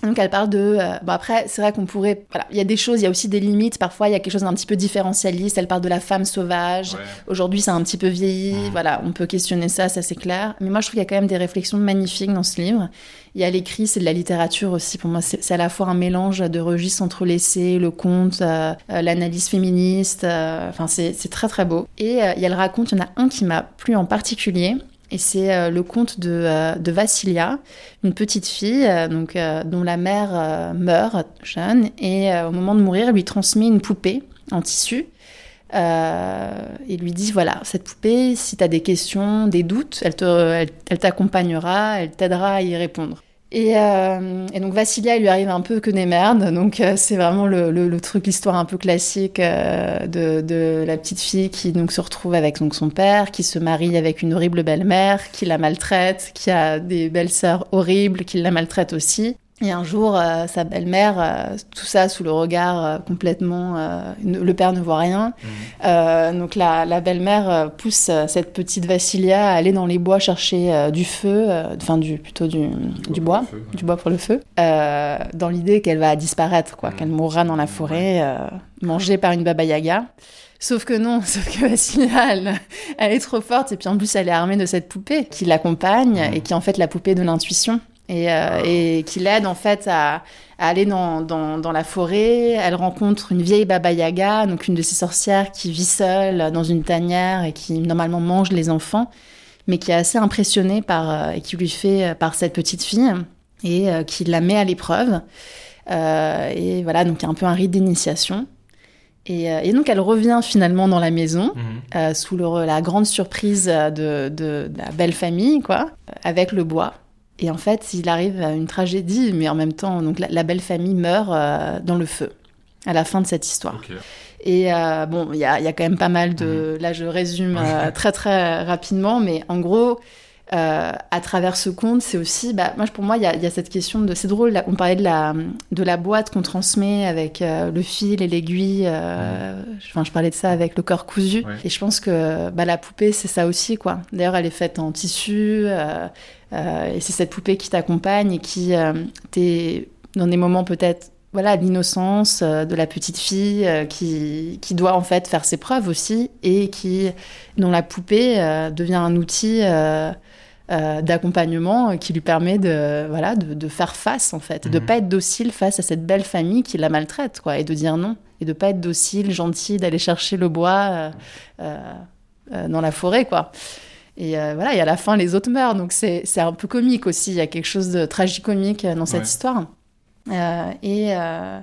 donc elle parle de euh, bon après c'est vrai qu'on pourrait voilà il y a des choses il y a aussi des limites parfois il y a quelque chose d'un petit peu différentialiste elle parle de la femme sauvage Ouais. Aujourd'hui, c'est un petit peu vieilli. Mhm. Voilà, on peut questionner ça, ça c'est clair. Mais moi, je trouve qu'il y a quand même des réflexions magnifiques dans ce livre. Il y a l'écrit, c'est de la littérature aussi. Pour moi, c'est à la fois un mélange de registres entre l'essai, le conte, euh, euh, l'analyse féministe. Enfin, c'est c'est très très beau. Et il y a le raconte. Il y en a un qui m'a plu en particulier. Et c'est euh, le conte de, euh, de Vassilia, une petite fille euh, dont la mère meurt jeune et au moment de mourir, lui transmet une poupée en tissu et lui dit voilà, cette poupée, si tu as des questions, des doutes, elle te- elle elle t'accompagnera, elle t'aidera à y répondre. Et, euh, donc Vassilia, il lui arrive un peu que des merdes, donc euh, c'est vraiment le truc, l'histoire un peu classique euh, de, de la petite fille qui donc se retrouve avec donc, son père, qui se marie avec une horrible belle-mère, qui la maltraite, qui a des belles-sœurs horribles, qui la maltraitent aussi. Et un jour, euh, sa belle-mère, euh, tout ça sous le regard euh, complètement... ne- le père ne voit rien. Euh, donc la, la belle-mère pousse cette petite Vassilia à aller dans les bois chercher du feu, enfin du, plutôt du, du bois, Feu, ouais. du bois pour le feu, dans l'idée qu'elle va disparaître, quoi, Mhm. qu'elle mourra dans la forêt, mangée par une baba yaga. Sauf que non, sauf que Vassilia, elle, elle est trop forte et puis en plus elle est armée de cette poupée qui l'accompagne Mhm. et qui est en fait la poupée de l'intuition et, euh, et qui l'aide en fait à, à aller dans, dans, dans la forêt. Elle rencontre une vieille Baba Yaga, donc une de ces sorcières qui vit seule dans une tanière et qui normalement mange les enfants, mais qui est assez impressionnée par, euh, et qui lui fait euh, par cette petite fille et euh, qui la met à l'épreuve. et voilà, donc il y a un peu un rite d'initiation. Et, donc elle revient finalement dans la maison Mhm. sous le- la grande surprise de, de- de la belle famille, quoi, avec le bois. Et en fait, il arrive à une tragédie, mais en même temps, donc la, la belle famille meurt euh, dans le feu à la fin de cette histoire. Et euh, bon, il y a, il y a quand même pas mal de. Mhm. Là, je résume euh, très très rapidement, mais en gros, euh, à travers ce conte, c'est aussi. Bah, moi, pour moi, il y y a cette question de. C'est drôle, là, on parlait de la, de la boîte qu'on transmet avec euh, le fil et l'aiguille. euh, Enfin, je parlais de ça avec le cœur cousu. Ouais. Et je pense que bah, la poupée, c'est ça aussi, quoi. D'ailleurs, elle est faite en tissu. euh, euh, et c'est cette poupée qui t'accompagne et qui. euh, t'es dans des moments peut-être voilà l'innocence de la petite fille qui, qui doit en fait faire ses preuves aussi et qui dont la poupée devient un outil euh, d'accompagnement qui lui permet de voilà de, de faire face en fait de Mhm. pas être docile face à cette belle famille qui la maltraite quoi et de dire non et de pas être docile gentil d'aller chercher le bois euh, euh, dans la forêt quoi et euh, voilà et à la fin les autres meurent donc c'est c'est un peu comique aussi il y a quelque chose de tragicomique dans cette Ouais. histoire euh, et, euh,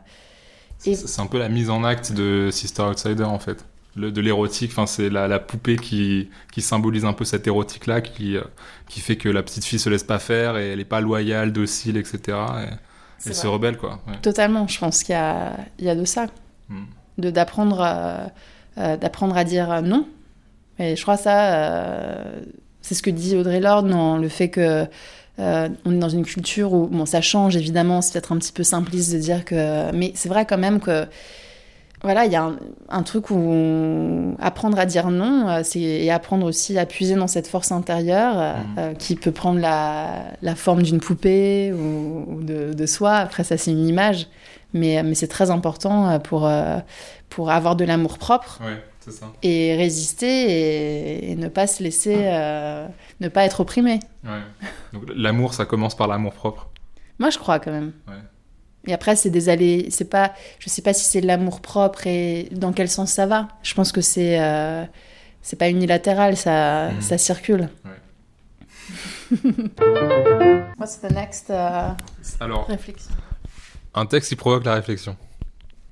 c'est un peu la mise en acte de Sister Outsider en fait. Le- de l'érotique, enfin c'est la, la poupée qui, qui symbolise un peu cet érotique là qui, euh, qui fait que la petite fille se laisse pas faire et elle est pas loyale, docile, etc. Et elle se rebelle quoi. Ouais. totalement je pense qu'il y a, il y a de ça Mm. de d'apprendre à- euh, d'apprendre à dire non et je crois ça euh, c'est ce que dit Audrey Lorde dans le fait que euh, on est dans une culture où bon ça change évidemment c'est peut-être un petit peu simpliste de dire que mais c'est vrai quand même que voilà il y a un, un truc où on- apprendre à dire non euh, c'est et apprendre aussi à puiser dans cette force intérieure euh, Mhm. euh, qui peut prendre la, la forme d'une poupée ou, ou de, de soi après ça c'est une image mais, mais c'est très important pour, pour avoir de l'amour propre Ouais, c'est ça. et résister et, et ne pas se laisser, euh, ne pas être opprimé. Ouais. Donc l'amour, ça commence par l'amour propre. Moi, je crois quand même. Ouais. Et après, c'est des allées. C'est pas. Je sais pas si c'est de l'amour propre et dans quel sens ça va. Je pense que c'est. euh, c'est pas unilatéral, ça, Mhm. ça circule. Ouais. What's the next uh, Alors, réflexion? un texte qui provoque la réflexion.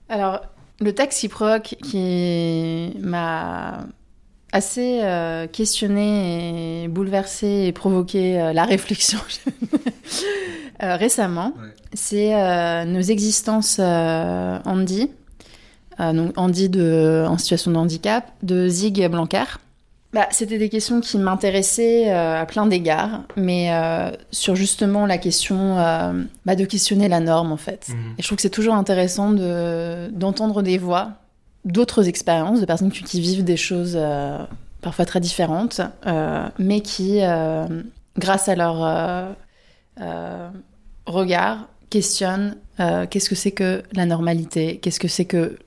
Alors, le texte qui provoque, qui m'a assez euh, questionné et bouleversé et provoqué euh, la réflexion euh, récemment, Ouais. c'est euh, Nos existences Andy, donc Andy de, en situation de handicap, de Zig Blanquer. Bah, C'était des questions qui m'intéressaient à plein d'égards, mais sur justement la question bah, de questionner la norme en fait. Mhm. Et je trouve que c'est toujours intéressant de- d'entendre des voix, d'autres expériences, de personnes qui, vivent des choses euh, parfois très différentes, euh, mais qui, euh, grâce à leur regard, questionnent qu'est-ce que c'est que la normalité, qu'est-ce que c'est que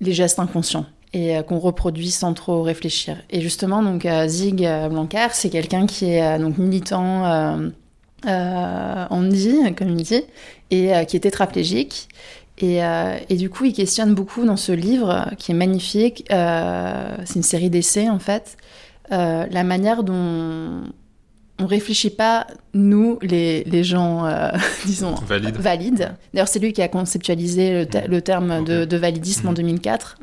les gestes inconscients et qu'on reproduit sans trop réfléchir. Et justement, donc Zig Blanquer, c'est quelqu'un qui est donc militant euh, handi, comme il dit, et qui est tétraplégique. Et, euh, et du coup, il questionne beaucoup dans ce livre qui est magnifique. euh, c'est une série d'essais en fait. euh, la manière dont on réfléchit pas nous, les, les gens, disons Valide. valides. D'ailleurs, c'est lui qui a conceptualisé le, te- le terme de, validisme en Mhm. 2004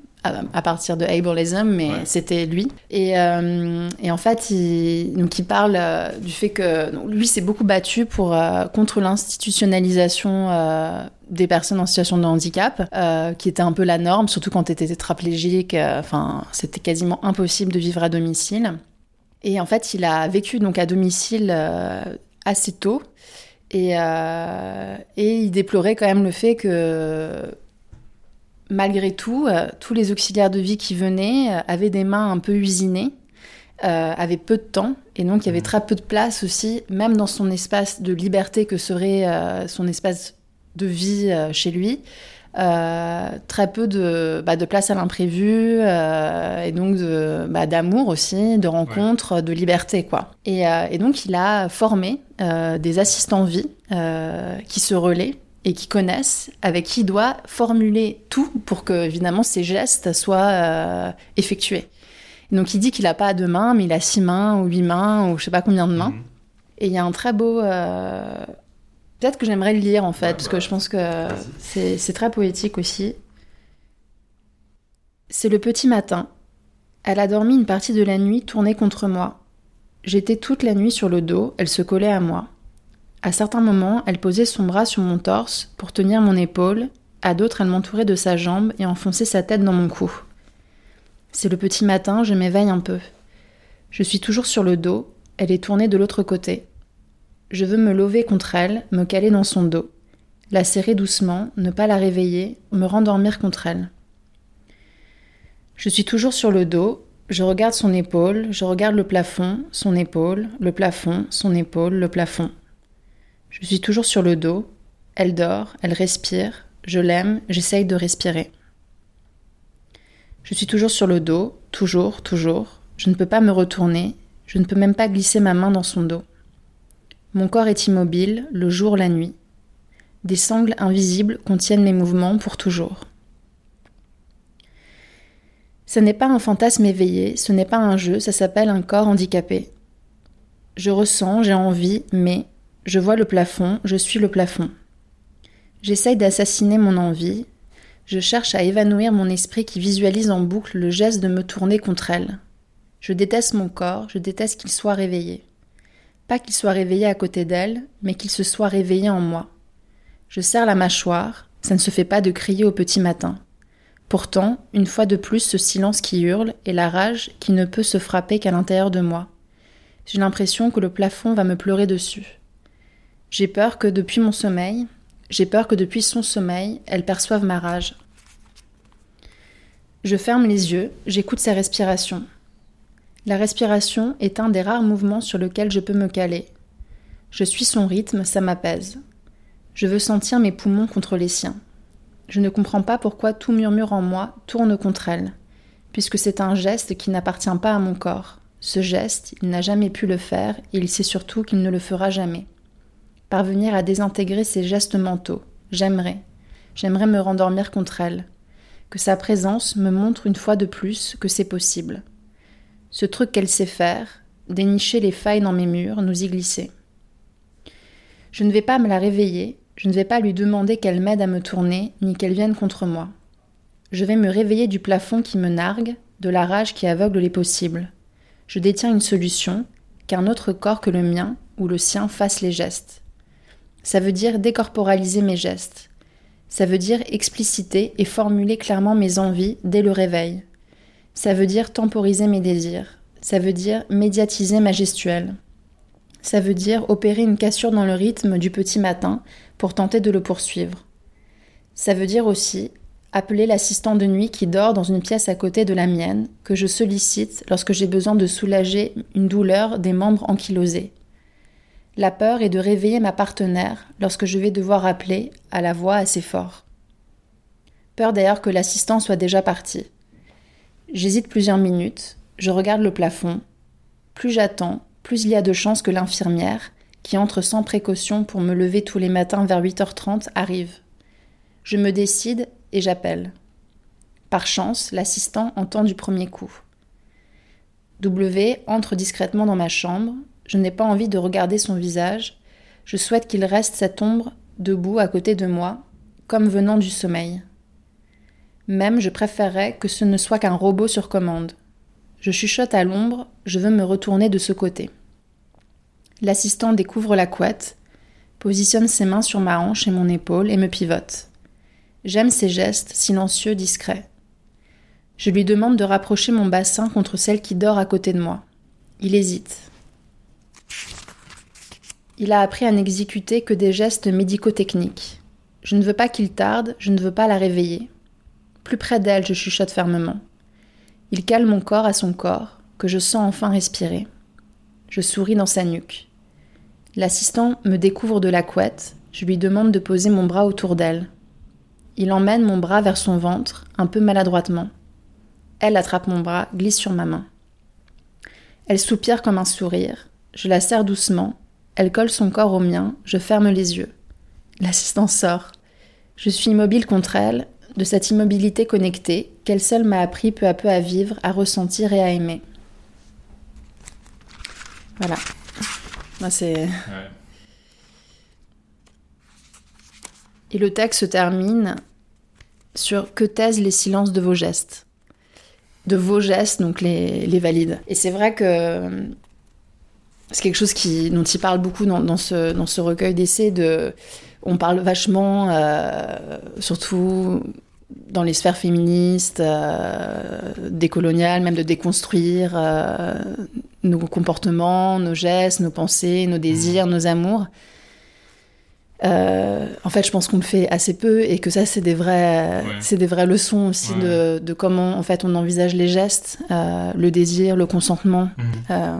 à, partir de ableism, mais Ouais. c'était lui. Et, euh, et en fait, il, donc il parle euh, du fait que donc, lui s'est beaucoup battu pour euh, contre l'institutionnalisation des personnes en situation de handicap, qui était un peu la norme, surtout quand tu étais tétraplégique. Enfin, c'était quasiment impossible de vivre à domicile. Et en fait, il a vécu donc à domicile assez tôt. Et, et il déplorait quand même le fait que malgré tout, euh, tous les auxiliaires de vie qui venaient euh, avaient des mains un peu usinées, euh, avaient peu de temps, et donc il y avait Mhm. très peu de place aussi, même dans son espace de liberté que serait son espace de vie chez lui. très peu de, bah, de place à l'imprévu et donc de, bah, d'amour aussi, de rencontres, de liberté quoi. Et, et donc il a formé des assistants vie qui se relaient et qui connaissent, avec qui il doit formuler tout pour que évidemment ces gestes soient euh, effectués. Donc il dit qu'il n'a pas deux mains, mais il a six mains ou huit mains ou je sais pas combien de mains. Mhm. Et il y a un très beau euh, Peut-être que j'aimerais le lire en fait, Ouais, parce bah, que je pense que c'est très poétique aussi. C'est le petit matin. Elle a dormi une partie de la nuit tournée contre moi. J'étais toute la nuit sur le dos, elle se collait à moi. À certains moments, elle posait son bras sur mon torse pour tenir mon épaule, à d'autres, elle m'entourait de sa jambe et enfonçait sa tête dans mon cou. C'est le petit matin, je m'éveille un peu. Je suis toujours sur le dos, elle est tournée de l'autre côté. Je veux me lever contre elle, me caler dans son dos, la serrer doucement, ne pas la réveiller, me rendormir contre elle. Je suis toujours sur le dos, je regarde son épaule, je regarde le plafond, son épaule, le plafond, son épaule, le plafond. Je suis toujours sur le dos, elle dort, elle respire, je l'aime, j'essaye de respirer. Je suis toujours sur le dos, toujours, toujours, je ne peux pas me retourner, je ne peux même pas glisser ma main dans son dos. Mon corps est immobile, le jour, la nuit. Des sangles invisibles contiennent mes mouvements pour toujours. Ce n'est pas un fantasme éveillé, ce n'est pas un jeu, ça s'appelle un corps handicapé. Je ressens, j'ai envie, mais je vois le plafond, je suis le plafond. J'essaye d'assassiner mon envie, je cherche à évanouir mon esprit qui visualise en boucle le geste de me tourner contre elle. Je déteste mon corps, je déteste qu'il soit réveillé. Pas qu'il soit réveillé à côté d'elle, mais qu'il se soit réveillé en moi. Je serre la mâchoire, ça ne se fait pas de crier au petit matin. Pourtant, une fois de plus, ce silence qui hurle et la rage qui ne peut se frapper qu'à l'intérieur de moi. J'ai l'impression que le plafond va me pleurer dessus. J'ai peur que depuis mon sommeil, j'ai peur que depuis son sommeil, elle perçoive ma rage. Je ferme les yeux, j'écoute ses respirations. La respiration est un des rares mouvements sur lequel je peux me caler. Je suis son rythme, ça m'apaise. Je veux sentir mes poumons contre les siens. Je ne comprends pas pourquoi tout murmure en moi tourne contre elle, puisque c'est un geste qui n'appartient pas à mon corps. Ce geste, il n'a jamais pu le faire et il sait surtout qu'il ne le fera jamais. Parvenir à désintégrer ces gestes mentaux, j'aimerais. J'aimerais me rendormir contre elle. Que sa présence me montre une fois de plus que c'est possible. Ce truc qu'elle sait faire, dénicher les failles dans mes murs, nous y glisser. Je ne vais pas me la réveiller, je ne vais pas lui demander qu'elle m'aide à me tourner, ni qu'elle vienne contre moi. Je vais me réveiller du plafond qui me nargue, de la rage qui aveugle les possibles. Je détiens une solution, qu'un autre corps que le mien ou le sien fasse les gestes. Ça veut dire décorporaliser mes gestes. Ça veut dire expliciter et formuler clairement mes envies dès le réveil. Ça veut dire temporiser mes désirs. Ça veut dire médiatiser ma gestuelle. Ça veut dire opérer une cassure dans le rythme du petit matin pour tenter de le poursuivre. Ça veut dire aussi appeler l'assistant de nuit qui dort dans une pièce à côté de la mienne, que je sollicite lorsque j'ai besoin de soulager une douleur des membres ankylosés. La peur est de réveiller ma partenaire lorsque je vais devoir appeler à la voix assez fort. Peur d'ailleurs que l'assistant soit déjà parti. J'hésite plusieurs minutes, je regarde le plafond. Plus j'attends, plus il y a de chances que l'infirmière, qui entre sans précaution pour me lever tous les matins vers 8h30, arrive. Je me décide et j'appelle. Par chance, l'assistant entend du premier coup. W entre discrètement dans ma chambre. Je n'ai pas envie de regarder son visage. Je souhaite qu'il reste cette ombre debout à côté de moi, comme venant du sommeil. Même je préférerais que ce ne soit qu'un robot sur commande. Je chuchote à l'ombre, je veux me retourner de ce côté. L'assistant découvre la couette, positionne ses mains sur ma hanche et mon épaule et me pivote. J'aime ses gestes, silencieux, discrets. Je lui demande de rapprocher mon bassin contre celle qui dort à côté de moi. Il hésite. Il a appris à n'exécuter que des gestes médico-techniques. Je ne veux pas qu'il tarde, je ne veux pas la réveiller. Plus près d'elle, je chuchote fermement. Il cale mon corps à son corps, que je sens enfin respirer. Je souris dans sa nuque. L'assistant me découvre de la couette, je lui demande de poser mon bras autour d'elle. Il emmène mon bras vers son ventre, un peu maladroitement. Elle attrape mon bras, glisse sur ma main. Elle soupire comme un sourire. Je la serre doucement. Elle colle son corps au mien. Je ferme les yeux. L'assistant sort. Je suis immobile contre elle, de cette immobilité connectée qu'elle seule m'a appris peu à peu à vivre, à ressentir et à aimer. Voilà. Moi, c'est. Ouais. Et le texte se termine sur que taisent les silences de vos gestes? De vos gestes, donc les, les valides. Et c'est vrai que c'est quelque chose qui, dont il parle beaucoup dans, dans ce, dans ce recueil d'essais. De, on parle vachement, euh, surtout dans les sphères féministes, euh, décoloniales, même de déconstruire euh, nos comportements, nos gestes, nos pensées, nos désirs, nos amours. Euh, en fait, je pense qu'on le fait assez peu et que ça, c'est des vraies, Ouais. c'est des vraies leçons aussi Ouais. de, de comment en fait on envisage les gestes, euh, le désir, le consentement. Mhm. Euh,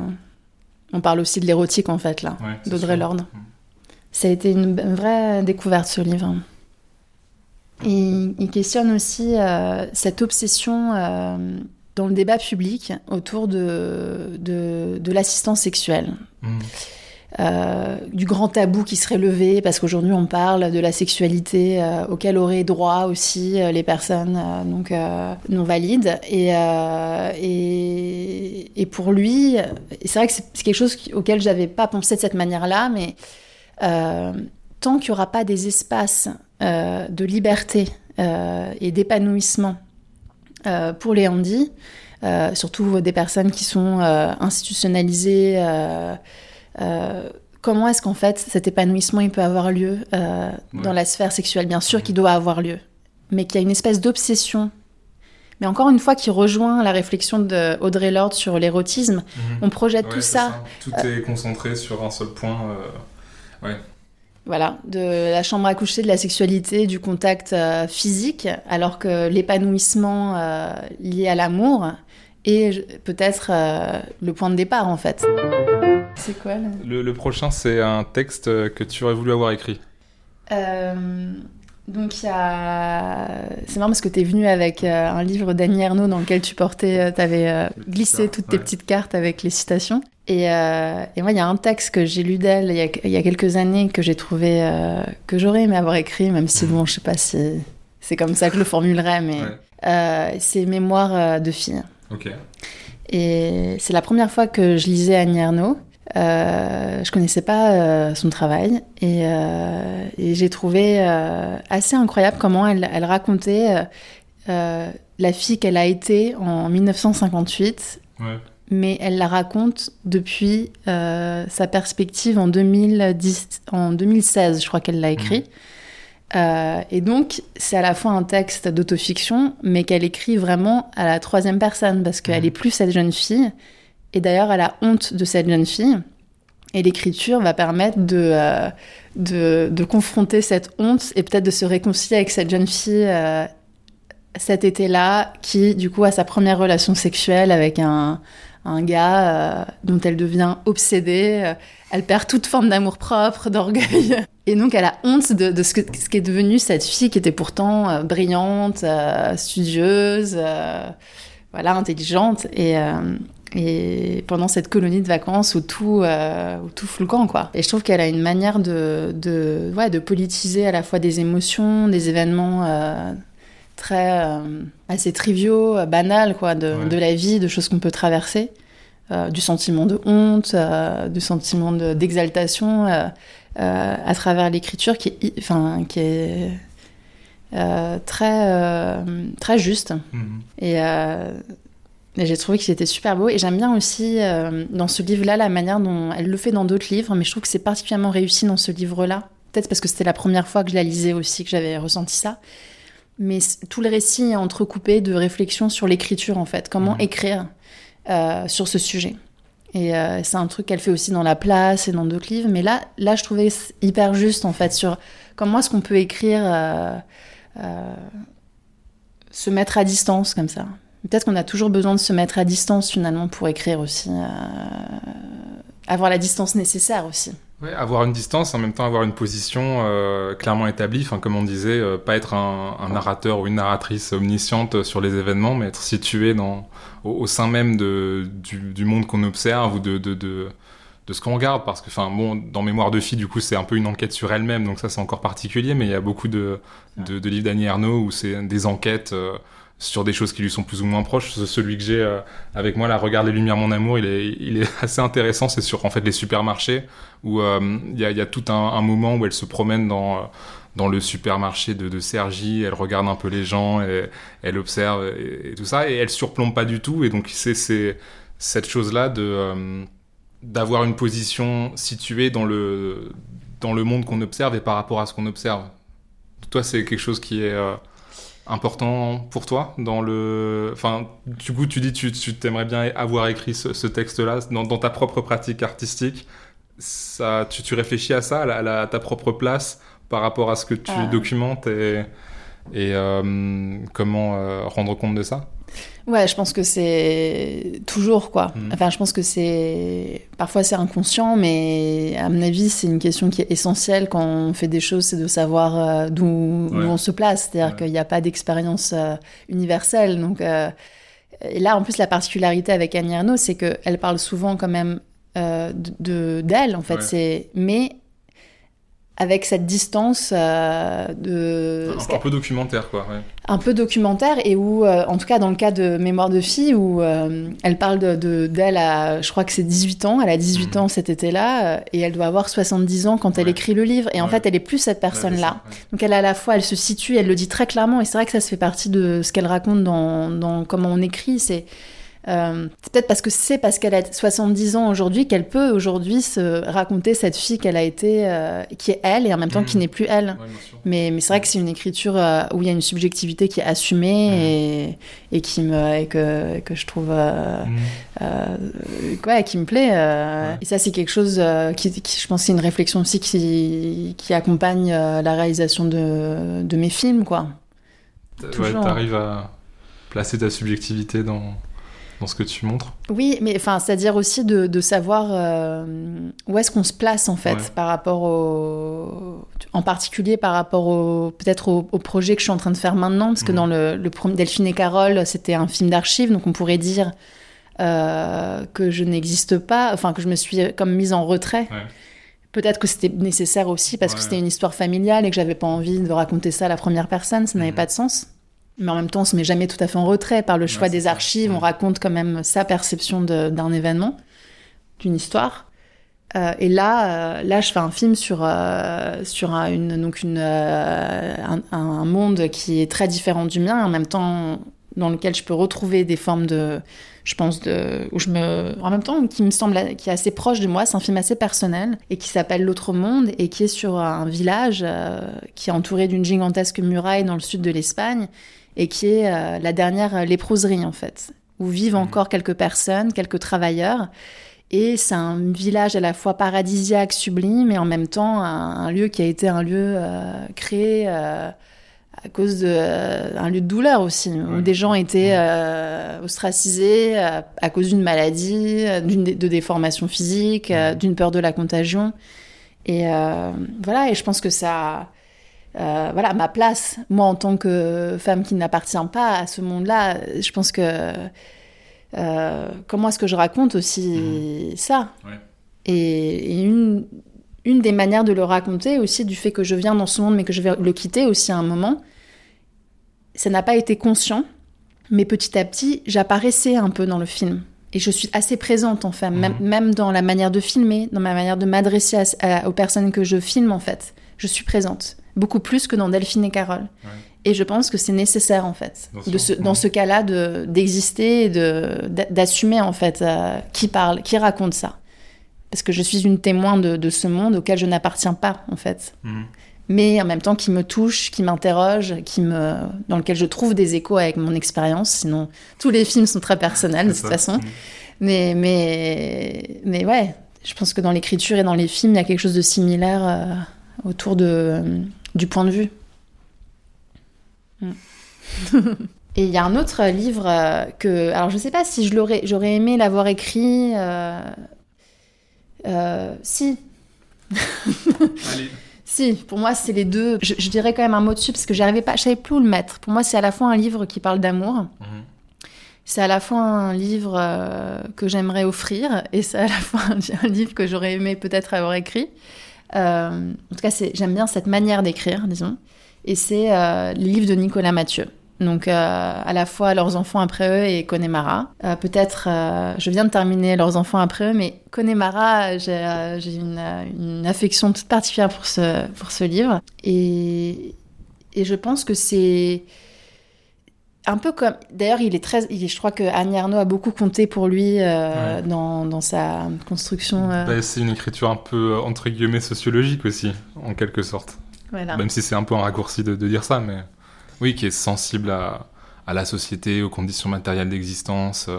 on parle aussi de l'érotique en fait là, Ouais, d'Audrey. Lorde. Mhm. Ça a été une, vraie découverte ce livre. Et il, il questionne aussi euh, cette obsession euh, dans le débat public autour de, de, de l'assistance sexuelle. Mhm. Euh, du grand tabou qui serait levé parce qu'aujourd'hui on parle de la sexualité euh, auquel auraient droit aussi euh, les personnes donc non valides. Et, et pour lui c'est vrai que c'est quelque chose auquel j'avais pas pensé de cette manière-là mais tant qu'il y aura pas des espaces de liberté et d'épanouissement pour les handis surtout des personnes qui sont institutionnalisées comment est-ce qu'en fait cet épanouissement il peut avoir lieu euh, Ouais. dans la sphère sexuelle? Bien sûr qu'il doit avoir lieu, mais qu'il y a une espèce d'obsession. Mais encore une fois, qui rejoint la réflexion de Audrey Lorde sur l'érotisme, Mhm. on projette Ouais, tout ça, Tout est concentré sur un seul point. euh, voilà, de la chambre à coucher, de la sexualité, du contact euh, physique, alors que l'épanouissement euh, lié à l'amour est peut-être euh, le point de départ en fait. C'est quoi là Le, le prochain, c'est un texte euh, que tu aurais voulu avoir écrit. Euh, donc il y a... C'est marrant parce que tu es venu avec euh, un livre d'Annie Ernaux dans lequel tu portais, tu avais glissé toutes tes ouais. petites cartes avec les citations. Et, euh, et moi, il y a un texte que j'ai lu d'elle il, y a- il y a quelques années que j'ai trouvé, euh, que j'aurais aimé avoir écrit, même si bon, je sais pas si c'est comme ça que je le formulerais, mais Ouais. euh, c'est Mémoires euh, de fille. Ok. Et c'est la première fois que je lisais Annie Ernaux. Euh, je connaissais pas euh, son travail et, euh, et j'ai trouvé assez incroyable comment elle, elle racontait la fille qu'elle a été en 1958, Ouais. mais elle la raconte depuis sa perspective en, 2010, en 2016, je crois qu'elle l'a écrit. Euh, et donc, c'est à la fois un texte d'autofiction, mais qu'elle écrit vraiment à la troisième personne, parce qu'elle Mhm. est plus cette jeune fille. Et d'ailleurs, elle a honte de cette jeune fille. Et l'écriture va permettre de, euh, de, confronter cette honte et peut-être de se réconcilier avec cette jeune fille euh, cet été-là, qui, du coup, a sa première relation sexuelle avec un, un gars euh, dont elle devient obsédée. Elle perd toute forme d'amour-propre, d'orgueil. Et donc, elle a honte de, ce, ce qu'est devenue cette fille qui était pourtant brillante, studieuse, voilà, intelligente. Et, et pendant cette colonie de vacances où tout, euh, où tout fout le camp, quoi. Et je trouve qu'elle a une manière de, de, ouais, de politiser à la fois des émotions, des événements euh, très euh, assez triviaux, euh, banals, quoi, de, Ouais. de la vie, de choses qu'on peut traverser, du sentiment de honte, du sentiment de- d'exaltation, à travers l'écriture qui est, enfin, qui est très, très juste. Mhm. Et, et j'ai trouvé qu'il était super beau. Et j'aime bien aussi euh, dans ce livre-là la manière dont elle le fait dans d'autres livres, mais je trouve que c'est particulièrement réussi dans ce livre-là. Peut-être parce que c'était la première fois que je la lisais aussi que j'avais ressenti ça. Mais tout le récit est entrecoupé de réflexions sur l'écriture en fait. Comment Mhm. écrire euh, sur ce sujet. Et euh, c'est un truc qu'elle fait aussi dans La Place et dans d'autres livres. Mais là, là, je trouvais hyper juste en fait sur comment est-ce qu'on peut écrire, euh, euh, se mettre à distance comme ça. Peut-être qu'on a toujours besoin de se mettre à distance finalement pour écrire aussi. euh, avoir la distance nécessaire aussi. Ouais, avoir une distance, en même temps avoir une position euh, clairement établie, enfin comme on disait, euh, pas être un, un narrateur ou une narratrice omnisciente sur les événements, mais être situé dans, au, au sein même de, du, du monde qu'on observe ou de, de, de, de ce qu'on regarde, parce que enfin bon, dans Mémoire de fille, du coup, c'est un peu une enquête sur elle-même, donc ça c'est encore particulier, mais il y a beaucoup de, de, de livres d'Annie Ernaux où c'est des enquêtes. euh, sur des choses qui lui sont plus ou moins proches. Celui que j'ai euh, avec moi, là, Regarde les lumières, mon amour, il est, il est assez intéressant. C'est sur en fait les supermarchés où euh, il y, a, tout un, moment où elle se promène dans dans le supermarché de, Sergi, elle regarde un peu les gens, et, elle observe et, tout ça, et elle surplombe pas du tout. Et donc c'est cette chose-là de euh, d'avoir une position située dans le dans le monde qu'on observe et par rapport à ce qu'on observe. Toi, c'est quelque chose qui est important pour toi dans le enfin du coup tu dis tu tu t'aimerais bien avoir écrit ce, texte là dans, dans, ta propre pratique artistique ça tu, tu réfléchis à ça à, ta propre place par rapport à ce que tu ah. documentes et et euh, comment euh, rendre compte de ça? Ouais, je pense que c'est toujours quoi. Mm. Enfin, je pense que c'est parfois c'est inconscient, mais à mon avis, c'est une question qui est essentielle quand on fait des choses, c'est de savoir euh, d'où on se place. C'est-à-dire qu'il n'y a pas d'expérience euh, universelle. Donc, euh, et là, en plus, la particularité avec Annie Ernaux, c'est qu'elle parle souvent quand même de d'elle. En fait, c'est mais avec cette distance euh, de... Un, peu documentaire, quoi. Ouais. Un peu documentaire, et où, euh, en tout cas dans le cas de Mémoire de fille, où euh, elle parle d'elle de, d'elle à, je crois que c'est 18 ans, elle a 18 mhm. ans cet été-là, et elle doit avoir 70 ans quand elle écrit le livre, et en fait elle est plus cette personne-là. Donc elle à la fois, elle se situe, elle le dit très clairement, et c'est vrai que ça se fait partie de ce qu'elle raconte dans, dans comment on écrit, c'est euh, c'est peut-être parce que c'est parce qu'elle a 70 ans aujourd'hui qu'elle peut aujourd'hui se raconter cette fille qu'elle a été, euh, qui est elle et en même temps qui mmh. n'est plus elle. mais, mais c'est vrai que c'est une écriture euh, où il y a une subjectivité qui est assumée mmh. et, et, qui me, et que, que je trouve, mmh. ouais, qui me plaît. Et ça, c'est quelque chose qui, qui, je pense, c'est une réflexion aussi qui, qui accompagne la réalisation de, de mes films, quoi. Ouais, t'arrives à placer ta subjectivité dans dans ce que tu montres. Oui, mais enfin, c'est-à-dire aussi de, de savoir euh, où est-ce qu'on se place en fait par rapport au, en particulier par rapport au peut-être au, projet que je suis en train de faire maintenant, parce que mhm. dans le, le Delphine et Carole, c'était un film d'archives, donc on pourrait dire euh, que je n'existe pas, enfin que je me suis comme mise en retrait. Peut-être que c'était nécessaire aussi parce que c'était une histoire familiale et que j'avais pas envie de raconter ça à la première personne, ça n'avait mhm. pas de sens. Mais en même temps, on se met jamais tout à fait en retrait par le choix des archives. On raconte quand même sa perception d'un événement, d'une histoire. Euh, et là, euh, là, je fais un film sur euh, sur un, une, donc une, euh, un, un, monde qui est très différent du mien, en même temps dans lequel je peux retrouver des formes de, je pense de, où je me, en même temps, qui me semble, qui est assez proche de moi. C'est un film assez personnel et qui s'appelle L'autre monde et qui est sur un village qui est entouré d'une gigantesque muraille dans le sud de l'Espagne et qui est euh, la dernière léproserie en fait, où vivent mhm. encore quelques personnes, quelques travailleurs. Et c'est un village à la fois paradisiaque, sublime, et en même temps un, lieu qui a été un lieu euh, créé euh, à cause de un lieu de douleur aussi, où des gens étaient ostracisés à cause d'une maladie, d'une de déformation physique, d'une peur de la contagion. Et voilà, et je pense que ça euh, voilà, ma place, moi en tant que femme qui n'appartient pas à ce monde-là, je pense que euh, comment est-ce que je raconte aussi mmh. ça Et, une, une, des manières de le raconter aussi du fait que je viens dans ce monde mais que je vais le quitter aussi à un moment, ça n'a pas été conscient, mais petit à petit j'apparaissais un peu dans le film. Et je suis assez présente en fait, même, mmh. même, dans la manière de filmer, dans ma manière de m'adresser aux personnes que je filme en fait. Je suis présente beaucoup plus que dans Delphine et Carole. Et je pense que c'est nécessaire en fait, dans ce, dans ce cas-là, d'exister et d'assumer en fait euh, qui parle, qui raconte ça. Parce que je suis une témoin de, de ce monde auquel je n'appartiens pas en fait. Mhm. Mais en même temps qui me touche, qui m'interroge, qui me, dans lequel je trouve des échos avec mon expérience. Sinon, tous les films sont très personnels de toute façon. Mhm. Mais, mais, mais ouais, je pense que dans l'écriture et dans les films, il y a quelque chose de similaire euh, autour de du point de vue. Mm. Et il y a un autre livre euh, que, alors je sais pas si je l'aurais, j'aurais aimé l'avoir écrit. Euh, euh, si. Allez. Si, pour moi c'est les deux. Je, dirais quand même un mot dessus parce que j'arrivais pas, je savais plus où le mettre. Pour moi c'est à la fois un livre qui parle d'amour. Mhm. C'est à la fois un livre que j'aimerais offrir et c'est à la fois un livre que j'aurais aimé peut-être avoir écrit. Euh, en tout cas, j'aime bien cette manière d'écrire, disons. Et c'est euh, les livres de Nicolas Mathieu. Donc à la fois Leurs enfants après eux et Connemara. Peut-être, je viens de terminer Leurs enfants après eux, mais Connemara, j'ai une, une, affection toute particulière pour ce, pour ce livre. Et, et je pense que c'est un peu comme. D'ailleurs, il est très. je crois que Annie Arnaud a beaucoup compté pour lui euh, dans, dans, sa construction. Euh. Bah, c'est une écriture un peu euh, entre guillemets sociologique aussi, en quelque sorte. Même si c'est un peu un raccourci de, dire ça, mais oui, qui est sensible à, à la société, aux conditions matérielles d'existence.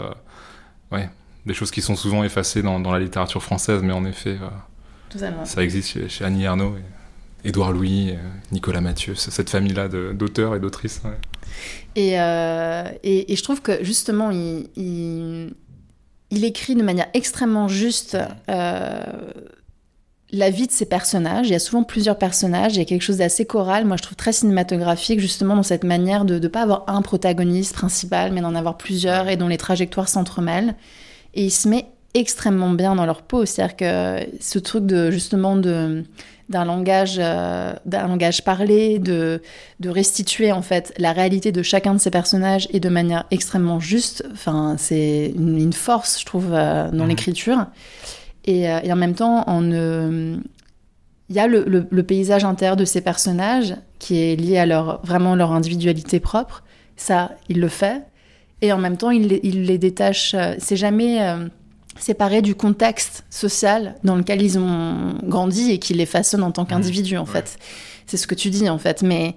ouais, des choses qui sont souvent effacées dans, dans la littérature française, mais en effet, ça existe chez, Annie Arnaud. Et... Édouard Louis, Nicolas Mathieu, cette famille-là d'auteurs et d'autrices. Euh, et, et, je trouve que justement, il, il, écrit de manière extrêmement juste euh, la vie de ses personnages. Il y a souvent plusieurs personnages, il y a quelque chose d'assez choral, moi je trouve très cinématographique, justement dans cette manière de ne pas avoir un protagoniste principal, mais d'en avoir plusieurs et dont les trajectoires s'entremêlent. Et il se met extrêmement bien dans leur peau. C'est-à-dire que ce truc de justement de d'un langage euh, d'un langage parlé, de de restituer en fait la réalité de chacun de ces personnages et de manière extrêmement juste. Enfin, c'est une, force, je trouve, euh, dans mhm. l'écriture. Et, euh, et, en même temps, il y a le, le, paysage intérieur de ces personnages qui est lié à leur vraiment leur individualité propre. Ça, il le fait. Et en même temps, il, il les détache. C'est jamais séparés du contexte social dans lequel ils ont grandi et qui les façonne en tant mmh. qu'individus, en fait. C'est ce que tu dis, en fait. Mais,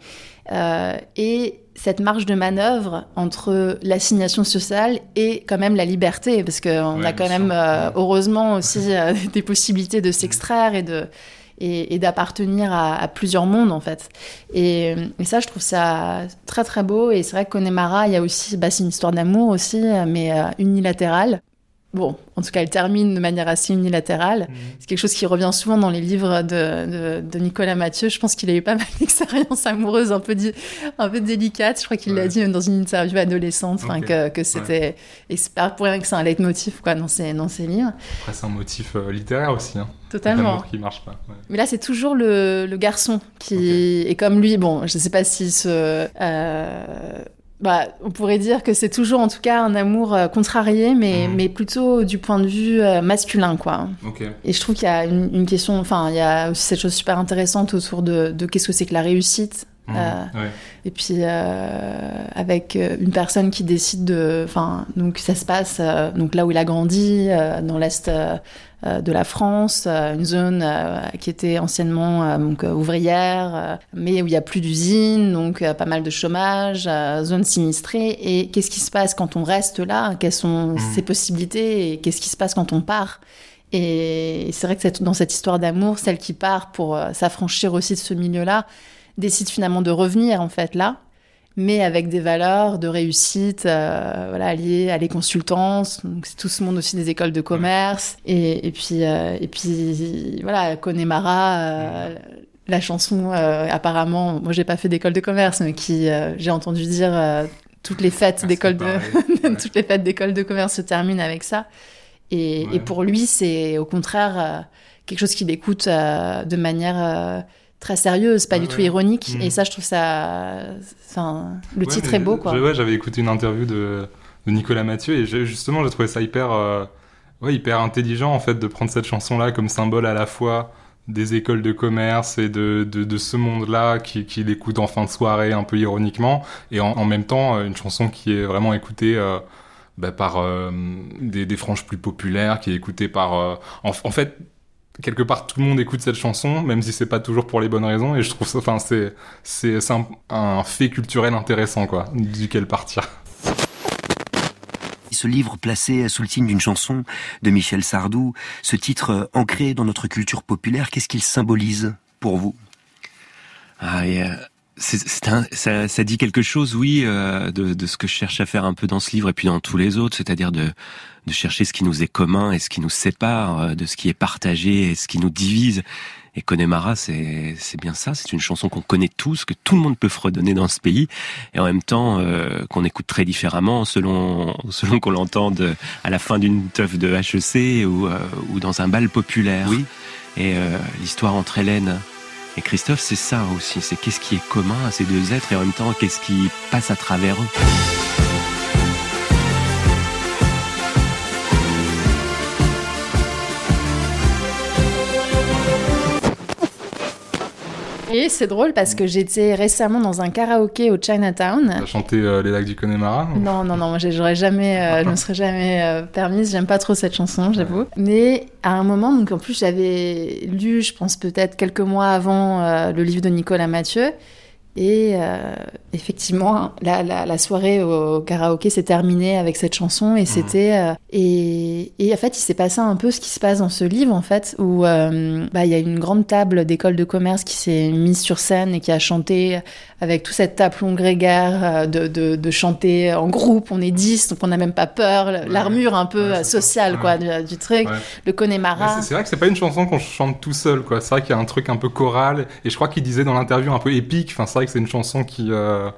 euh, et cette marge de manœuvre entre l'assignation sociale et quand même la liberté, parce qu'on a quand même, euh, heureusement, aussi euh, des possibilités de s'extraire et de et, d'appartenir à, plusieurs mondes en fait. Et, et, ça, je trouve ça très très beau. Et c'est vrai que Connemara, il y a aussi, bah, c'est une histoire d'amour aussi, mais unilatérale. Bon, en tout cas, elle termine de manière assez unilatérale. Mhm. C'est quelque chose qui revient souvent dans les livres de, de, Nicolas Mathieu. Je pense qu'il a eu pas mal d'expériences amoureuses un peu, un peu délicates. Je crois qu'il l'a dit dans une interview adolescente, que, que c'était... Et c'est pas pour rien que c'est un leitmotiv quoi, dans, ses, dans livres. Après, c'est un motif euh, littéraire aussi. Hein. Totalement. qui marche pas. Mais là, c'est toujours le, le garçon qui... est comme lui, bon, je sais pas s'il se... Euh, bah, on pourrait dire que c'est toujours en tout cas un amour euh, contrarié, mais, mhm. mais plutôt du point de vue euh, masculin, quoi. Et je trouve qu'il y a une, question, enfin, il y a aussi cette chose super intéressante autour de, de qu'est-ce que c'est que la réussite. Mhm. Euh, et puis avec une personne qui décide de, enfin, donc ça se passe donc là où il a grandi, dans l'est de la France, euh, une zone euh, qui était anciennement donc, ouvrière, mais où il n'y a plus d'usines, donc pas mal de chômage, zone sinistrée. Et qu'est-ce qui se passe quand on reste là? Quelles sont mmh. ses possibilités? Et qu'est-ce qui se passe quand on part? Et c'est vrai que dans cette histoire d'amour, celle qui part pour s'affranchir aussi de ce milieu-là, décide finalement de revenir en fait là mais avec des valeurs de réussite euh, voilà, liées à les consultances. Donc, c'est tout ce monde aussi des écoles de commerce. Et, et puis, euh, et puis, voilà, Connemara, euh, la chanson, apparemment, moi, j'ai pas fait d'école de commerce, mais qui, j'ai entendu dire, toutes les fêtes ah, d'école de, toutes les fêtes d'école de commerce se terminent avec ça. Et, et pour lui, c'est au contraire quelque chose qu'il écoute de manière très sérieuse, pas du tout ironique. Et mm. ça, je trouve ça. Enfin, le titre est beau, quoi. Ouais, j'avais écouté une interview de, de Nicolas Mathieu et justement, j'ai trouvé ça hyper, euh, ouais, hyper intelligent, en fait, de prendre cette chanson-là comme symbole à la fois des écoles de commerce et de, de, de ce monde-là qui, qui l'écoute en fin de soirée un peu ironiquement et en, en, même temps euh, une chanson qui est vraiment écoutée euh, bah, par des, des, franges plus populaires, qui est écoutée par... En, en, fait, quelque part tout le monde écoute cette chanson, même si c'est pas toujours pour les bonnes raisons. Et je trouve ça, enfin, c'est c'est un, un, fait culturel intéressant, quoi, duquel partir. Ce livre placé sous le signe d'une chanson de Michel Sardou, ce titre ancré dans notre culture populaire, qu'est-ce qu'il symbolise pour vous? Ah, un, ça, ça, dit quelque chose, oui, euh, de, de, ce que je cherche à faire un peu dans ce livre et puis dans tous les autres, c'est-à-dire de, de chercher ce qui nous est commun et ce qui nous sépare, euh, de ce qui est partagé et ce qui nous divise. Et Connemara, c'est bien ça. C'est une chanson qu'on connaît tous, que tout le monde peut fredonner dans ce pays, et en même temps euh, qu'on écoute très différemment selon selon qu'on l'entende à la fin d'une teuf de HEC ou, ou dans un bal populaire. Oui. Et l'histoire entre Hélène Et Christophe, c'est ça aussi, c'est qu'est-ce qui est commun à ces deux êtres et en même temps qu'est-ce qui passe à travers eux? Et c'est drôle parce que j'étais récemment dans un karaoké au Chinatown. T'as chanté euh, Les lacs du Connemara ou- Non, non, non, j'aurais jamais, euh, je me serais jamais euh, permise. J'aime pas trop cette chanson, j'avoue. Mais à un moment, donc en plus, j'avais lu, je pense peut-être quelques mois avant, euh, le livre de Nicolas Mathieu. Et euh, effectivement, la, la, la soirée au karaoké s'est terminée avec cette chanson et c'était euh, et, et en fait il s'est passé un peu ce qui se passe dans ce livre en fait où euh, bah il y a une grande table d'école de commerce qui s'est mise sur scène et qui a chanté avec tout cet aplomb grégaire de, de, de chanter en groupe on est 10 donc on n'a même pas peur l'armure un peu Ouais, ça. sociale quoi Ouais. du, du truc Ouais. le Connemara c'est- vrai que c'est pas une chanson qu'on chante tout seul, quoi. C'est vrai qu'il y a un truc un peu choral, et je crois qu'il disait dans l'interview un peu épique. Enfin, c'est vrai que c'est une chanson qui, euh,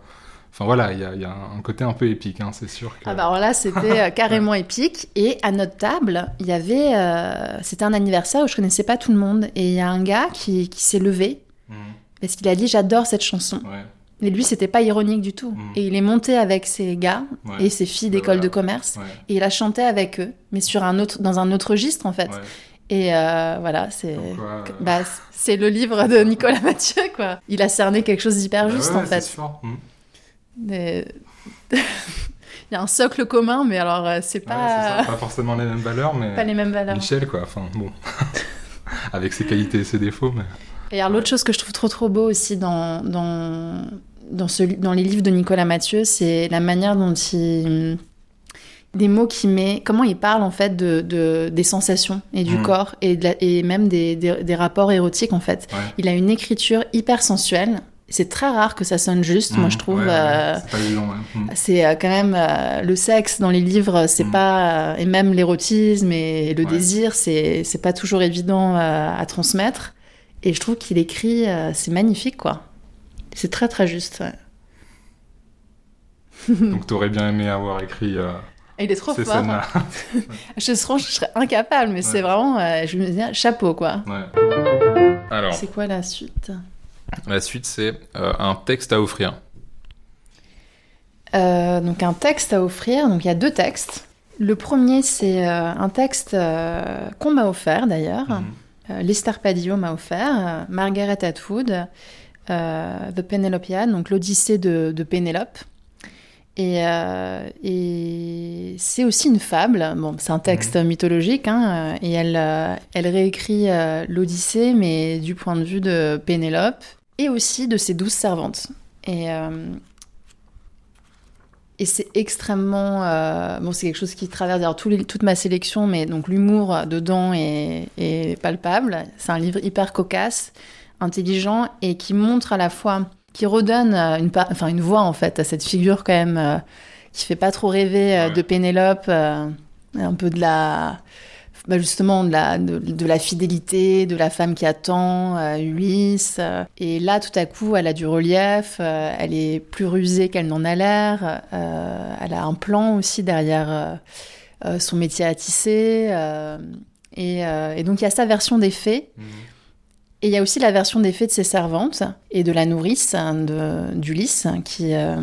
enfin voilà, il y a, il y a un côté un peu épique, hein, c'est sûr. Que... Ah bah alors là, c'était euh, carrément épique. Et à notre table, il y avait... euh, c'était un anniversaire où je connaissais pas tout le monde. Et il y a un gars qui, qui s'est levé Mhm. parce qu'il a dit « J'adore cette chanson Ouais, ». Et lui, c'était pas ironique du tout. Mhm. Et il est monté avec ses gars ouais, et ses filles Bah d'école voilà. de commerce. Et il a chanté avec eux, mais sur un autre, dans un autre registre, en fait. Et euh, voilà, c'est... Euh, Bah, c'est le livre de Nicolas Mathieu, quoi. Il a cerné quelque chose d'hyper bah juste, ouais, en fait. sûr. Mais- Il y a un socle commun, mais alors, euh, c'est pas, ça, pas forcément les mêmes valeurs, mais pas les mêmes valeurs. Michel, quoi. Enfin, bon, avec ses qualités et ses défauts, mais. Et alors, l'autre chose que je trouve trop trop beau aussi dans, dans, dans, ce, dans les livres de Nicolas Mathieu, c'est la manière dont il. Des mots qu'il met, comment il parle en fait de, de- des sensations et du Mhm. corps et, de la- et même des, des, des rapports érotiques en fait. Ouais. Il a une écriture hyper sensuelle. C'est très rare que ça sonne juste, moi Mhm. je trouve. Ouais, ouais, euh, C'est c'est euh, quand même euh, le sexe dans les livres, c'est pas et même l'érotisme et le désir, c'est c'est pas toujours évident euh, à transmettre. Et je trouve qu'il écrit, euh, c'est magnifique quoi. C'est très très juste. Donc, t'aurais bien aimé avoir écrit euh, il est trop fort. Je, serais incapable, mais c'est vraiment, euh, je me dis chapeau quoi. Ouais. Alors, C'est quoi la suite la suite, c'est euh, un texte à offrir. Euh, donc un texte à offrir. Donc il y a deux textes. Le premier c'est un texte qu'on m'a offert d'ailleurs. Lester Padio m'a offert, Margaret Atwood, The Penelopiad, donc l'Odyssée de, de Pénélope. Et, euh, et c'est aussi une fable. Bon, c'est un texte mythologique, hein, euh, et elle, euh, elle réécrit euh, l'Odyssée, mais du point de vue de Pénélope et aussi de ses douze servantes. Et, et c'est extrêmement. bon, c'est quelque chose qui traverse les- toute ma sélection, mais donc l'humour dedans est, est palpable. C'est un livre hyper cocasse, intelligent et qui montre à la fois. Qui redonne euh, une, pa- enfin, une voix en fait à cette figure quand même euh, qui fait pas trop rêver euh, Ouais. de Pénélope, euh, un peu de la. bah, justement de la, de, de la fidélité, de la femme qui attend, Ulysse. et là, tout à coup, elle a du relief, elle est plus rusée qu'elle n'en a l'air, elle a un plan aussi derrière son métier à tisser. et, et donc, il y a sa version des faits. Mhm. Et il y a aussi la version des faits de ses servantes et de la nourrice hein, d'Ulysse, qui, euh,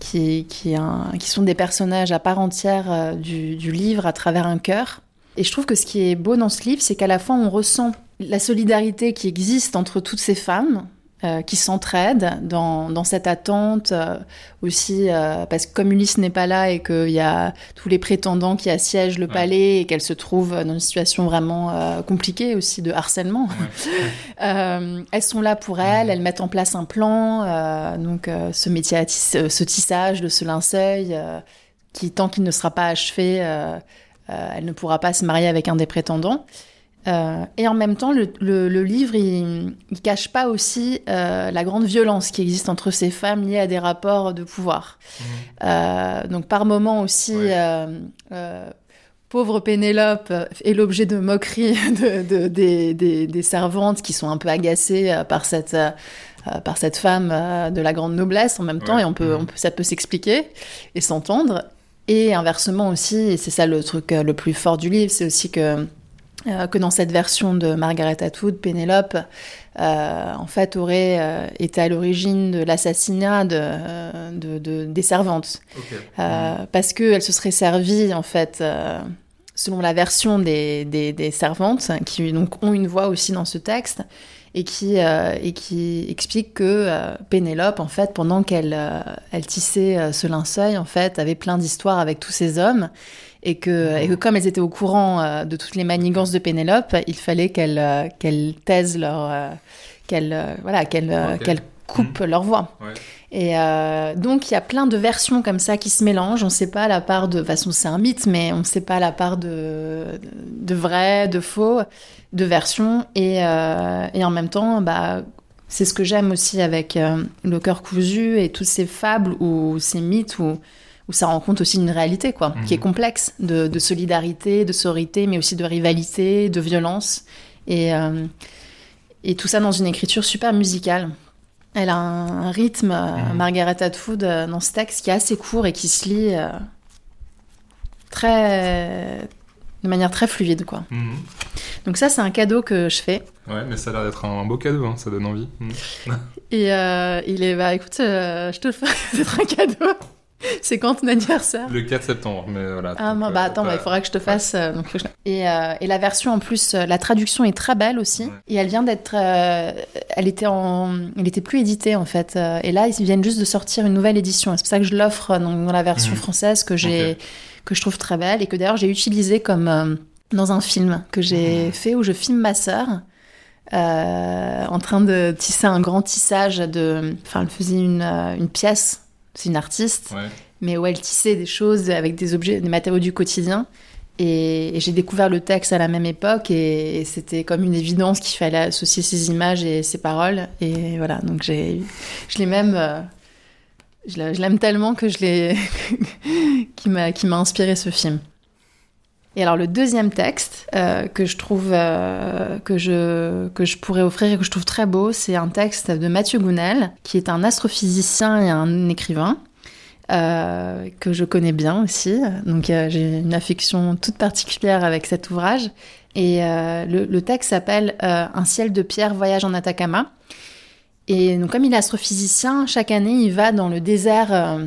qui, qui, qui sont des personnages à part entière euh, du, du livre à travers un cœur. Et je trouve que ce qui est beau dans ce livre, c'est qu'à la fois on ressent la solidarité qui existe entre toutes ces femmes euh, qui s'entraident dans, dans cette attente euh, aussi, euh, parce que comme Ulysse n'est pas là et qu'il y a tous les prétendants qui assiègent le Ouais. palais et qu'elle se trouve dans une situation vraiment compliquée aussi de harcèlement, elles sont là pour elle, elles mettent en place un plan, donc ce métier, à ce tissage de ce linceul, qui tant qu'il ne sera pas achevé, elle ne pourra pas se marier avec un des prétendants. Euh, et en même temps, le, le- le livre, il, il cache pas aussi euh, la grande violence qui existe entre ces femmes liées à des rapports de pouvoir. Euh, donc par moments aussi, Ouais. pauvre Pénélope est l'objet de moqueries de, de- des, des- des servantes qui sont un peu agacées par cette, par cette femme de la grande noblesse en même temps, Ouais. et on peut, Mhm. on peut, ça peut s'expliquer et s'entendre. Et inversement aussi, et c'est ça le truc le plus fort du livre, c'est aussi que euh, que dans cette version de Margaret Atwood, Pénélope, euh, en fait, aurait euh, été à l'origine de l'assassinat de, de, de, des servantes. Euh, parce qu'elle se serait servie, en fait, selon la version des, des, des servantes, qui donc ont une voix aussi dans ce texte, et qui, et qui explique que Pénélope, en fait, pendant qu'elle elle tissait ce linceul, en fait, avait plein d'histoires avec tous ces hommes, et que, et que comme elles étaient au courant euh, de toutes les manigances de Pénélope, il fallait qu'elles euh, qu'elles taisent leur... euh, qu'elles voilà, qu'elles Ok. qu'elles coupent leur voix. Ouais. Et euh, donc, il y a plein de versions comme ça qui se mélangent. On ne sait pas la part de. De toute façon, c'est un mythe, mais on ne sait pas la part de, de vrai, de faux, de versions. Et, euh, et en même temps, bah, c'est ce que j'aime aussi avec euh, Le cœur cousu et toutes ces fables ou ces mythes où, où ça rencontre aussi une réalité, quoi, Mhm. qui est complexe, de, de solidarité, de sororité, mais aussi de rivalité, de violence. Et, euh, et tout ça dans une écriture super musicale. Elle a un, un rythme, Mhm. Margaret Atwood, euh, dans ce texte qui est assez court et qui se lit euh, très, de manière très fluide, quoi. Mhm. Donc ça, c'est un cadeau que je fais. Ouais, mais ça a l'air d'être un beau cadeau, hein, ça donne envie. Mhm. Et euh, il est, bah écoute, euh, je te le fais, c'est un cadeau. C'est quand ton anniversaire Le 4 septembre, mais voilà. Ah, moi, euh, bah attends, bah, il faudra que je te fasse. euh, donc, et, euh, et la version en plus, la traduction est très belle aussi. Ouais. Et elle vient d'être. euh, elle était en. Elle était plus éditée en fait. Et là, ils viennent juste de sortir une nouvelle édition. C'est pour ça que je l'offre dans, dans la version Mhm. française que j'ai. Que je trouve très belle et que d'ailleurs j'ai utilisée comme. euh, dans un film que j'ai Mhm. fait où je filme ma sœur. en train de tisser un grand tissage de. Enfin, elle faisait une, une pièce. C'est une artiste Ouais. mais où elle tissait des choses avec des objets, des matériaux du quotidien. Et, et j'ai découvert le texte à la même époque et, et c'était comme une évidence qu'il fallait associer ces images et ces paroles. Et voilà, donc j'ai, je l'ai même, euh, je l'a- je l'aime tellement que je l'ai, qui m'a, qui m'a inspiré ce film. Et alors le deuxième texte euh, que je trouve euh, que je que je pourrais offrir et que je trouve très beau, c'est un texte de Mathieu Gounel, qui est un astrophysicien et un écrivain euh, que je connais bien aussi. Donc j'ai une affection toute particulière avec cet ouvrage. Et le, le texte s'appelle Un ciel de pierre, voyage en Atacama. Et donc comme il est astrophysicien, chaque année il va dans le désert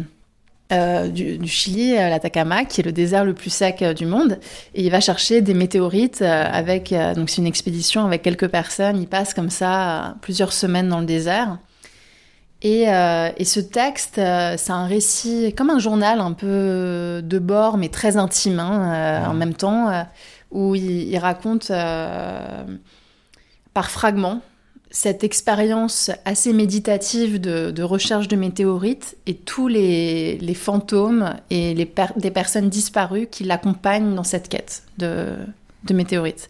euh, du, du Chili, euh, l'Atacama, qui est le désert le plus sec euh, du monde, et il va chercher des météorites euh, avec. donc c'est une expédition avec quelques personnes. Il passe comme ça plusieurs semaines dans le désert. Et, et ce texte, c'est un récit comme un journal un peu de bord, mais très intime hein, en même temps, où il, il raconte par fragments cette expérience assez méditative de, de recherche de météorites et tous les, les fantômes et les per- des personnes disparues qui l'accompagnent dans cette quête de, de météorites.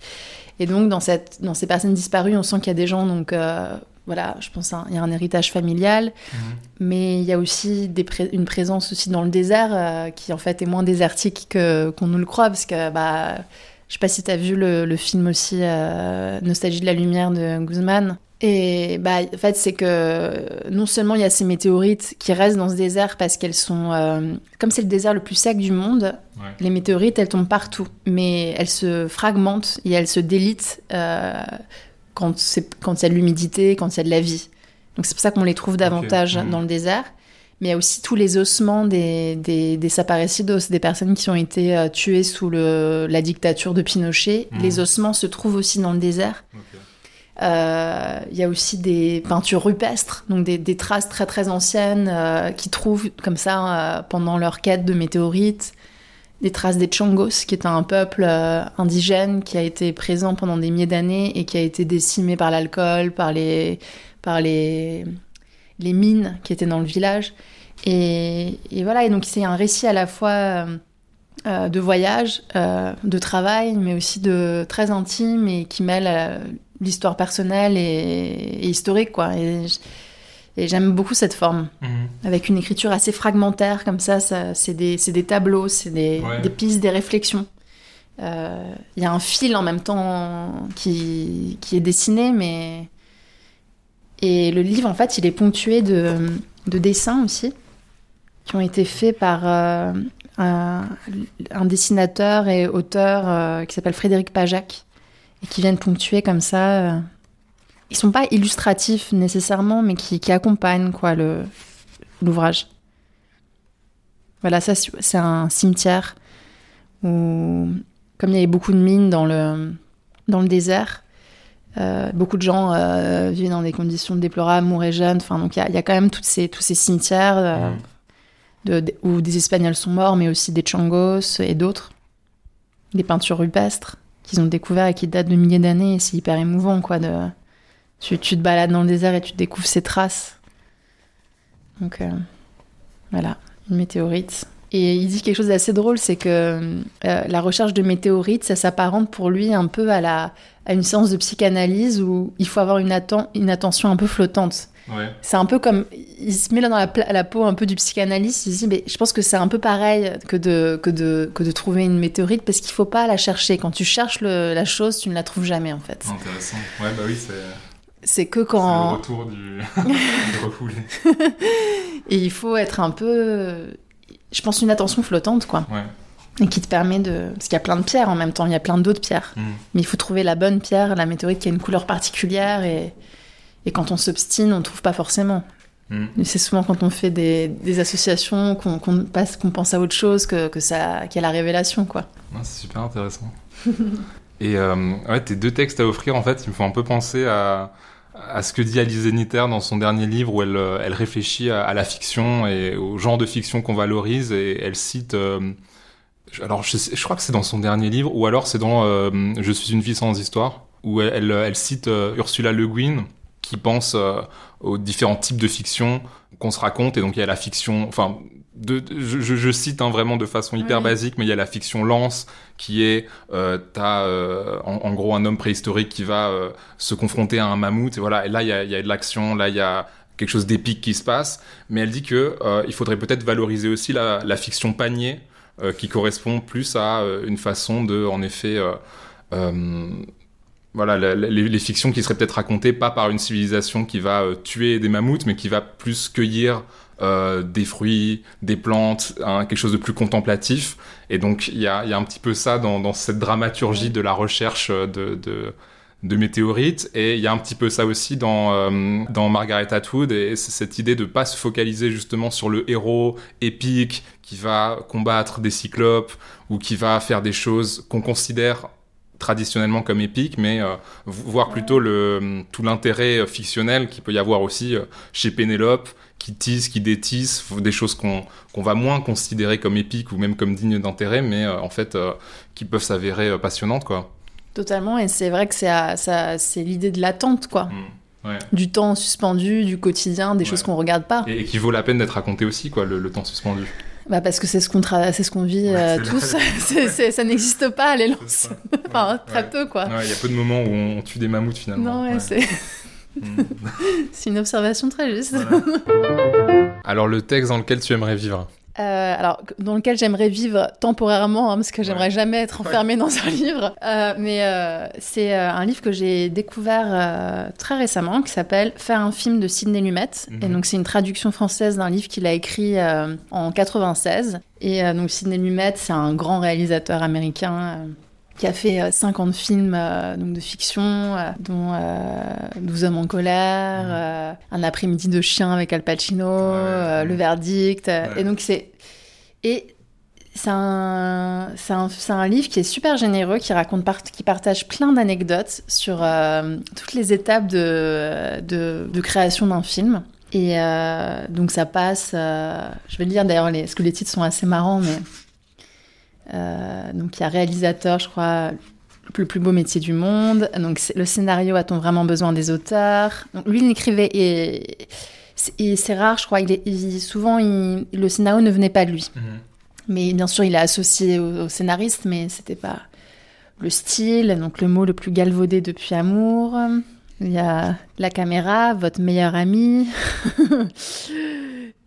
Et donc, dans, cette, dans ces personnes disparues, on sent qu'il y a des gens, donc, euh, voilà, je pense qu'il y a un héritage familial, Mhm. mais il y a aussi des pré- une présence aussi dans le désert euh, qui, en fait, est moins désertique que, qu'on nous le croit, parce que, bah, je sais pas si tu as vu le, le film aussi euh, Nostalgie de la lumière de Guzman. Et bah, en fait, c'est que non seulement il y a ces météorites qui restent dans ce désert parce qu'elles sont. euh, comme c'est le désert le plus sec du monde, Ouais. les météorites, elles tombent partout. Mais elles se fragmentent et elles se délitent euh, quand, il y a de l'humidité, quand il y a de la vie. Donc c'est pour ça qu'on les trouve davantage Mhm. dans le désert. Mais il y a aussi tous les ossements des, des, des desaparecidos, des personnes qui ont été euh, tuées sous le, la dictature de Pinochet. Mhm. Les ossements se trouvent aussi dans le désert. Ok. Euh, Il y a aussi des peintures rupestres, donc des, traces très très anciennes euh, qui trouvent comme ça euh, pendant leur quête de météorites. Des traces des Changos, qui est un peuple euh, indigène qui a été présent pendant des milliers d'années et qui a été décimé par l'alcool, par les, par les, les mines qui étaient dans le village. Et, et voilà, et donc c'est un récit à la fois de voyage, de travail, mais aussi de très intime et qui mêle l'histoire personnelle et, et historique, quoi. Et, j'aime beaucoup cette forme, Mhm. avec une écriture assez fragmentaire, comme ça, ça c'est des, des tableaux, c'est des, Ouais. des pistes, des réflexions. Euh, Il y a un fil en même temps qui, qui est dessiné, mais... Et le livre, en fait, il est ponctué de, de dessins aussi, qui ont été faits par euh, un, un dessinateur et auteur euh, qui s'appelle Frédéric Pajac, et qui viennent ponctuer comme ça. Ils sont pas illustratifs nécessairement, mais qui, qui accompagnent quoi le l'ouvrage. Voilà, ça c'est un cimetière où, comme il y avait beaucoup de mines dans le dans le désert, euh, beaucoup de gens euh, vivent dans des conditions déplorables, mouraient jeunes. Enfin, donc il y, y, a quand même toutes ces, tous ces cimetières euh, de, de, où des Espagnols sont morts, mais aussi des Changos et d'autres. Des peintures rupestres qu'ils ont découvert et qui datent de milliers d'années. C'est hyper émouvant, quoi. De, tu, tu, te balades dans le désert et tu découvres ces traces. Donc euh, voilà, une météorite. Et il dit quelque chose d'assez drôle, c'est que euh, la recherche de météorites, ça s'apparente pour lui un peu à, la, à une séance de psychanalyse où il faut avoir une, atten une attention un peu flottante. Ouais. C'est un peu comme. Il se met là dans la, la, peau un peu du psychanalyste. Il se dit, mais je pense que c'est un peu pareil que de, que de, que de trouver une météorite parce qu'il faut pas la chercher. Quand tu cherches le, la chose, tu ne la trouves jamais en fait. Intéressant. Ouais, bah oui, c'est. C'est que quand. C'est le retour du, du refoulé. Et il faut être un peu. Je pense une attention flottante, quoi. Ouais. Et qui te permet de. Parce qu'il y a plein de pierres en même temps, il y a plein d'autres pierres. Mm. Mais il faut trouver la bonne pierre, la météorite qui a une couleur particulière. Et, et quand on s'obstine, on ne trouve pas forcément. Mm. Et c'est souvent quand on fait des, des associations qu'on passe, qu'on pense à autre chose que, que ça, qu'il y a la révélation, quoi. Ouais, c'est super intéressant. Et euh, ouais, tes deux textes à offrir, en fait, ils me font un peu penser à, à ce que dit Alizé Niter dans son dernier livre où elle, elle réfléchit à, à la fiction et au genre de fiction qu'on valorise et elle cite. Euh, alors, je, crois que c'est dans son dernier livre ou alors c'est dans euh, Je suis une fille sans histoire où elle, elle, elle cite euh, Ursula Le Guin qui pense euh, aux différents types de fiction qu'on se raconte. Et donc il y a la fiction, enfin de, de, je, je, cite hein, vraiment de façon hyper Oui. basique, mais il y a la fiction lance qui est euh, t'as euh, en, en, gros un homme préhistorique qui va euh, se confronter à un mammouth. Et voilà. Et là il y a, il y a de l'action, là il y a quelque chose d'épique qui se passe, mais elle dit que euh, il faudrait peut-être valoriser aussi la, la fiction panier euh, qui correspond plus à une façon de en effet euh, voilà, les, fictions qui seraient peut-être racontées pas par une civilisation qui va euh, tuer des mammouths, mais qui va plus cueillir euh, des fruits, des plantes, hein, quelque chose de plus contemplatif. Et donc il y a, y a, un petit peu ça dans, dans cette dramaturgie de la recherche de, de, de météorites. Et il y a un petit peu ça aussi dans, euh, dans Margaret Atwood, et cette idée de pas se focaliser justement sur le héros épique qui va combattre des cyclopes ou qui va faire des choses qu'on considère traditionnellement comme épique, mais euh, voir plutôt le, tout l'intérêt fictionnel qu'il peut y avoir aussi euh, chez Pénélope, qui tisse, qui détisse, des choses qu'on va moins considérer comme épiques ou même comme dignes d'intérêt, mais euh, en fait qui peuvent s'avérer passionnantes, quoi. Totalement, et c'est vrai que c'est l'idée de l'attente, quoi. Mmh. Ouais. Du temps suspendu, du quotidien, des ouais. choses qu'on regarde pas. Et, et, qui vaut la peine d'être raconté aussi, quoi, le, le temps suspendu. Bah parce que c'est ce qu'on c'est ce qu'on vit ouais, euh, tous. c est, ça n'existe pas les lances. enfin très ouais. peu quoi. Il y a peu de moments où on tue des mammouths finalement. Non ouais, c'est. c'est une observation très juste. Voilà. Alors le texte dans lequel tu aimerais vivre? Euh, alors, dans lequel j'aimerais vivre temporairement, hein, parce que j'aimerais ouais. jamais être enfermée ouais. dans un livre. Euh, mais euh, c'est un livre que j'ai découvert euh, très récemment, qui s'appelle Faire un film de Sidney Lumet. Mm -hmm. Et donc, c'est une traduction française d'un livre qu'il a écrit euh, en 96. Et euh, donc, Sidney Lumet, c'est un grand réalisateur américain qui a fait 50 films euh, donc de fiction, euh, dont euh, 12 hommes en colère. Un après-midi de chien avec Al Pacino, ouais, Le Verdict. Ouais. Et donc c'est et c'est un, un, un, livre qui est super généreux, qui raconte, qui partage plein d'anecdotes sur toutes les étapes de, de, de création d'un film. Et donc ça passe, je vais le lire d'ailleurs, parce que les titres sont assez marrants, mais euh, donc il y a réalisateur, je crois, le plus beau métier du monde. Donc le scénario a-t-on vraiment besoin des auteurs? Donc lui il écrivait et, et c'est rare, je crois. Il est, il, souvent il, le scénario ne venait pas de lui. -hmm. Mais bien sûr il est associé au, au scénariste, mais c'était pas le style. Donc le mot le plus galvaudé depuis amour. Il y a la caméra, votre meilleur ami.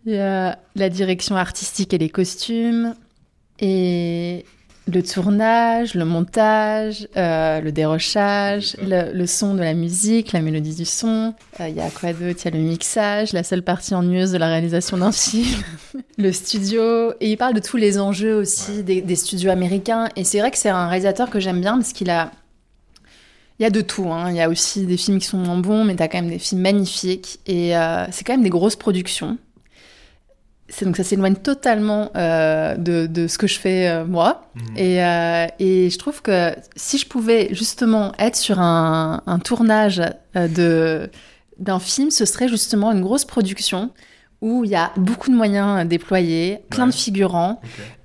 il y a la direction artistique et les costumes. Et le tournage, le montage, euh, le dérochage, le, le, son de la musique, la mélodie du son. Il euh, y a quoi d'autre? Il y a le mixage, la seule partie ennuyeuse de la réalisation d'un film, le studio. Et il parle de tous les enjeux aussi ouais. des, des, studios américains. Et c'est vrai que c'est un réalisateur que j'aime bien parce qu'il a Il y a de tout. Hein. Il y a aussi des films qui sont moins bons, mais tu as quand même des films magnifiques. Et euh, c'est quand même des grosses productions. C'est donc ça s'éloigne totalement euh, de, de, ce que je fais euh, moi. Mhm. Et, euh, et je trouve que si je pouvais justement être sur un, un tournage euh, de d'un film, ce serait justement une grosse production où il y a beaucoup de moyens déployés, plein Ouais. de figurants,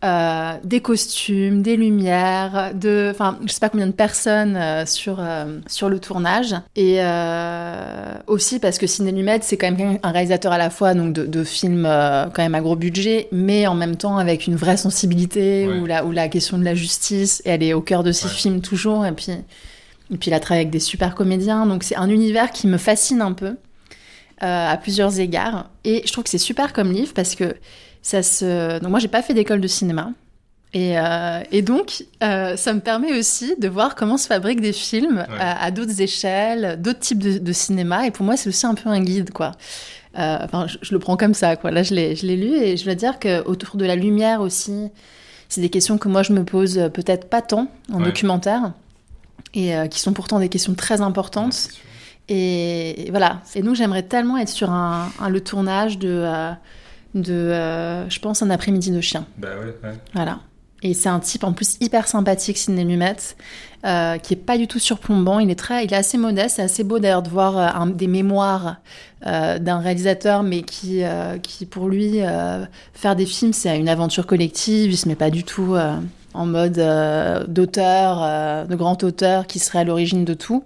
euh, des costumes, des lumières, de, enfin, je sais pas combien de personnes euh, sur euh, sur le tournage. Et euh, aussi parce que Ciné Lumet, c'est quand même un réalisateur à la fois donc de, de films euh, quand même à gros budget, mais en même temps avec une vraie sensibilité Ouais. où la où la question de la justice, elle est au cœur de ses Ouais. films toujours. Et puis et puis il a travaillé avec des super comédiens, donc c'est un univers qui me fascine un peu euh, à plusieurs égards. Et je trouve que c'est super comme livre parce que ça se. Donc moi, j'ai pas fait d'école de cinéma. Et, euh, et donc, euh, ça me permet aussi de voir comment se fabriquent des films Ouais. à, à d'autres échelles, d'autres types de, de cinéma. Et pour moi, c'est aussi un peu un guide, quoi. Enfin, je, je le prends comme ça, quoi. Là, je l'ai, je l'ai lu et je dois dire que autour de la lumière aussi, c'est des questions que moi je me pose peut-être pas tant en Ouais. documentaire et qui sont pourtant des questions très importantes. Et voilà. Et donc j'aimerais tellement être sur un, un- le tournage de, euh, de euh, je pense, un après-midi de chien. Bah ouais, ouais. Voilà. Et c'est un type en plus hyper sympathique, Sidney Lumet, euh, qui est pas du tout surplombant. Il est très, il est assez modeste. C'est assez beau d'ailleurs de voir un- des mémoires euh, d'un réalisateur, mais qui, euh, qui pour lui, faire des films, c'est une aventure collective. Il se met pas du tout en mode d'auteur, de grand auteur qui serait à l'origine de tout.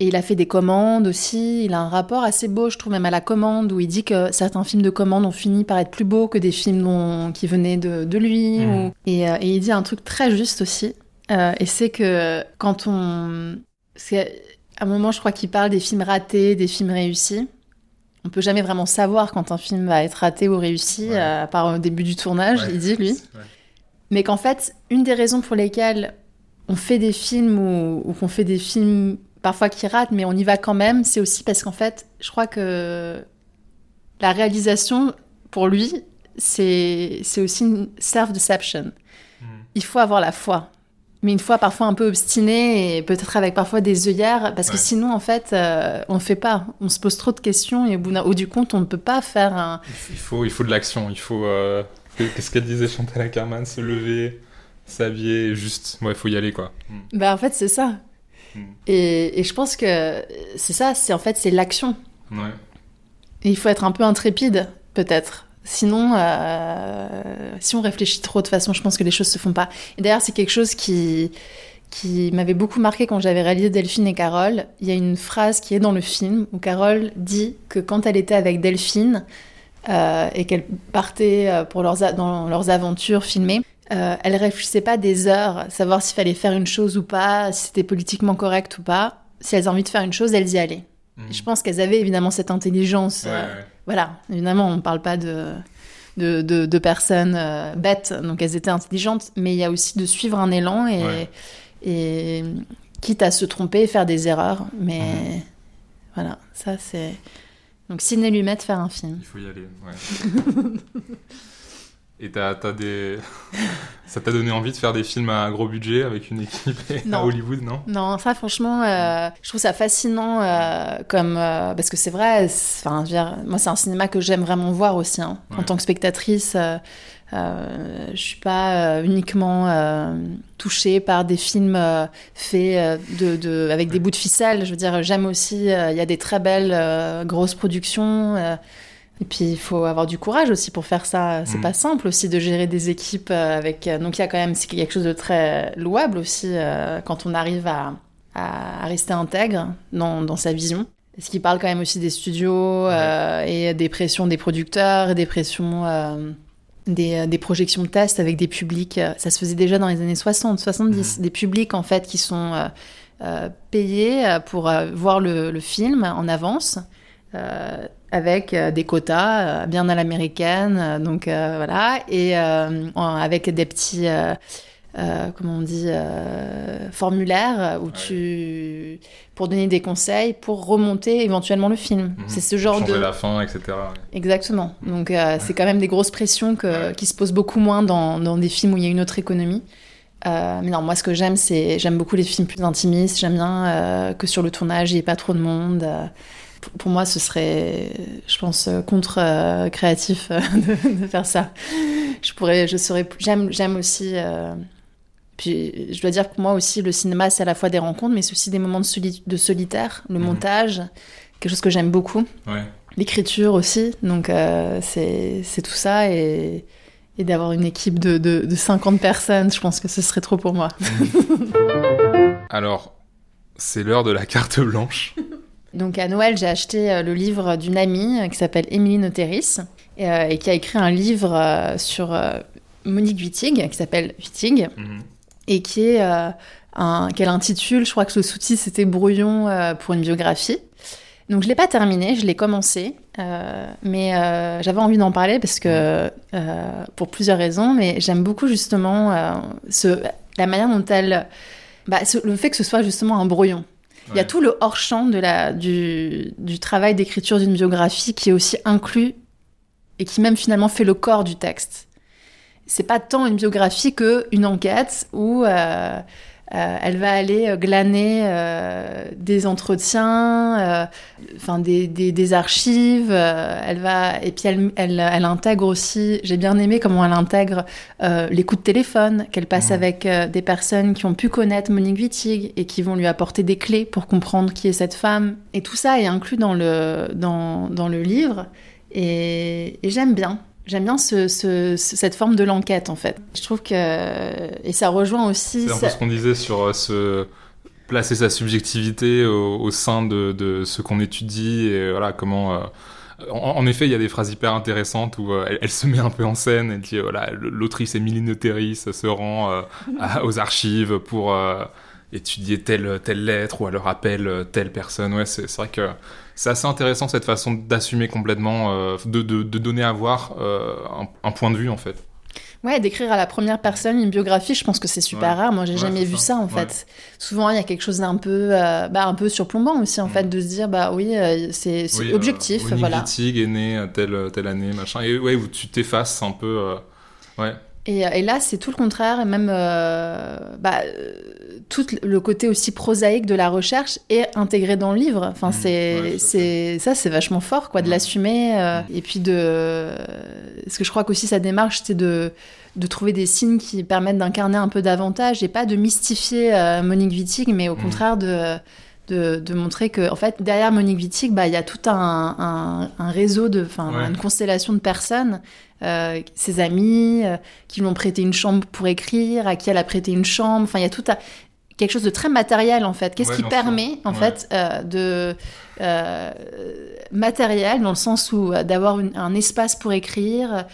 Et il a fait des commandes aussi. Il a un rapport assez beau, je trouve, même à la commande, où il dit que certains films de commande ont fini par être plus beaux que des films dont- qui venaient de, de lui. Mhm. ou- Et, euh, et il dit un truc très juste aussi. Euh, et c'est que quand on. C'est à un moment, je crois qu'il parle des films ratés, des films réussis. On peut jamais vraiment savoir quand un film va être raté ou réussi, Ouais. euh, à part au début du tournage, Ouais. il dit, lui. Ouais. Mais qu'en fait, une des raisons pour lesquelles on fait des films ou, ou qu'on fait des films parfois qui ratent, mais on y va quand même, c'est aussi parce qu'en fait, je crois que la réalisation, pour lui, c'est aussi une self-deception. Mhm. Il faut avoir la foi. Mais une foi parfois un peu obstinée et peut-être avec parfois des œillères, parce que sinon, en fait, euh, on ne fait pas. On se pose trop de questions et au bout, au du compte, on ne peut pas faire un, Il faut, il faut de l'action. Il faut. euh, Qu'est-ce qu'elle disait Chantal Ackerman? Se lever, s'habiller, juste. Ouais, il faut y aller quoi. Mm. Ben, en fait, c'est ça. Mm. Et, et je pense que c'est ça, c'est en fait, c'est l'action. Ouais. Et il faut être un peu intrépide, peut-être. Sinon, euh, si on réfléchit trop, de façon, je pense que les choses se font pas. Et d'ailleurs, c'est quelque chose qui, qui m'avait beaucoup marqué quand j'avais réalisé Delphine et Carole. Il y a une phrase qui est dans le film où Carole dit que quand elle était avec Delphine euh, et qu'elle partait euh, pour leurs, dans leurs aventures filmées, euh, elle réfléchissait pas des heures, à savoir s'il fallait faire une chose ou pas, si c'était politiquement correct ou pas. Si elles avaient envie de faire une chose, elles y allaient. Et je pense qu'elles avaient évidemment cette intelligence. Ouais, euh, ouais. voilà, évidemment, on ne parle pas de, de, de- de personnes euh, bêtes, donc elles étaient intelligentes, mais il y a aussi de suivre un élan et, Ouais. et quitte à se tromper et faire des erreurs. Mais Mhm. voilà, ça c'est. Donc, Sidney Lumet, faire un film. Il faut y aller, ouais. Et t'as, t'as des... ça t'a donné envie de faire des films à gros budget avec une équipe à Hollywood, non? Non, ça franchement, euh, je trouve ça fascinant euh, comme euh, parce que c'est vrai. Enfin, moi c'est un cinéma que j'aime vraiment voir aussi. hein. En tant que spectatrice, je suis pas uniquement touchée par des films faits de, de avec des bouts de ficelle. Je veux dire, j'aime aussi. Il y a des très belles grosses productions. Et puis il faut avoir du courage aussi pour faire ça. C'est Mm. pas simple aussi de gérer des équipes euh, avec. euh, Donc il y a quand même quelque chose de très louable aussi euh, quand on arrive à, rester intègre dans, dans sa vision. Ce qui parle quand même aussi des studios euh, et des pressions des producteurs et des pressions euh, des, des projections de tests avec des publics. Ça se faisait déjà dans les années 60, 70. Des publics en fait qui sont euh, payés pour voir le, le film en avance. Euh, avec euh, des quotas euh, bien à l'américaine, donc voilà, et avec des petits, comment on dit, formulaires où Ouais. tu, pour donner des conseils, pour remonter éventuellement le film. Mhm. C'est ce genre Changer de, la fin, etc. exactement. Donc c'est quand même des grosses pressions que, qui se posent beaucoup moins dans, dans des films où il y a une autre économie. Euh, mais non, moi, ce que j'aime, c'est j'aime beaucoup les films plus intimistes. J'aime bien euh, que sur le tournage, il n'y ait pas trop de monde. Euh, pour, moi, ce serait, je pense, euh, contre-créatif de, de faire ça. Je pourrais, je serais, j'aime, j'aime aussi. euh, puis, je dois dire que moi aussi, le cinéma, c'est à la fois des rencontres, mais c'est aussi des moments de, soli- de solitaire, le Mhm. montage, quelque chose que j'aime beaucoup Ouais. l'écriture aussi. Donc euh, c'est c'est tout ça et, et d'avoir une équipe de, de, de 50 personnes, je pense que ce serait trop pour moi. Alors, c'est l'heure de la carte blanche. Donc à Noël, j'ai acheté euh, le livre d'une amie euh, qui s'appelle Émilie Noteris et, euh, et qui a écrit un livre euh, sur euh, Monique Wittig qui s'appelle Wittig Mhm. et qui est un qu'elle intitule, je crois que le sous-titre c'était Brouillon pour une biographie. Donc je l'ai pas terminé, je l'ai commencé, mais j'avais envie d'en parler parce que pour plusieurs raisons, mais j'aime beaucoup justement ce, la manière dont elle, bah, ce- le fait que ce soit justement un brouillon. Il y a tout le hors-champ de la, du, du travail d'écriture d'une biographie qui est aussi inclus et qui même finalement fait le corps du texte. C'est pas tant une biographie que une enquête où euh, euh, elle va aller euh, glaner euh, des entretiens, euh, enfin des, des, des archives. euh, elle va et puis elle, elle, elle intègre aussi. J'ai bien aimé comment elle intègre euh, les coups de téléphone qu'elle passe Mhm. avec euh, des personnes qui ont pu connaître Monique Wittig et qui vont lui apporter des clés pour comprendre qui est cette femme. Et tout ça est inclus dans le dans, dans le livre et, et j'aime bien. J'aime bien ce, ce- ce- cette forme de l'enquête en fait. Je trouve que et ça rejoint aussi. C'est un peu ce qu'on disait sur euh, ce placer sa subjectivité au, au sein de, de ce qu'on étudie et voilà comment. euh, en, en effet, il y a des phrases hyper intéressantes où euh, elle, elle se met un peu en scène. Elle dit euh, voilà, l'autrice Émilie Noteris se rend euh, à- aux archives pour euh, étudier telle telle lettre ou elle rappelle euh, telle personne. Ouais, c'est vrai que c'est assez intéressant cette façon d'assumer complètement, euh, de, de, de donner à voir euh, un, un point de vue en fait. Ouais, d'écrire à la première personne une biographie, je pense que c'est super Ouais. rare. Moi, j'ai Ouais, jamais vu ça. ça, en Ouais. fait. Souvent, il y a quelque chose d'un peu, euh, bah, un peu surplombant aussi, en Mm. fait, de se dire, bah oui, c'est Oui, objectif, voilà. Wittig est née à telle, telle année, machin. Et ouais, où tu t'effaces un peu. ouais. Et, et là, c'est tout le contraire, et même euh, bah, euh, tout le côté aussi prosaïque de la recherche est intégré dans le livre. Enfin, Mhm. c'est, Ouais, ça, c'est vachement fort, quoi, de l'assumer. euh, Mhm. Et puis de, parce que je crois qu'aussi sa démarche, c'est de de trouver des signes qui permettent d'incarner un peu davantage et pas de mystifier euh, Monique Wittig, mais au Mhm. contraire de, de, de montrer que, en fait, derrière Monique Wittig, bah, il y a tout un, un, un réseau de, enfin, Ouais. une constellation de personnes, euh, ses amis, euh, qui lui ont prêté une chambre pour écrire, à qui elle a prêté une chambre. Enfin, il y a tout un, quelque chose de très matériel, en fait. Qu'est-ce Ouais, qui permet, en Ouais. fait, euh, de matériel dans le sens où d'avoir un espace pour écrire,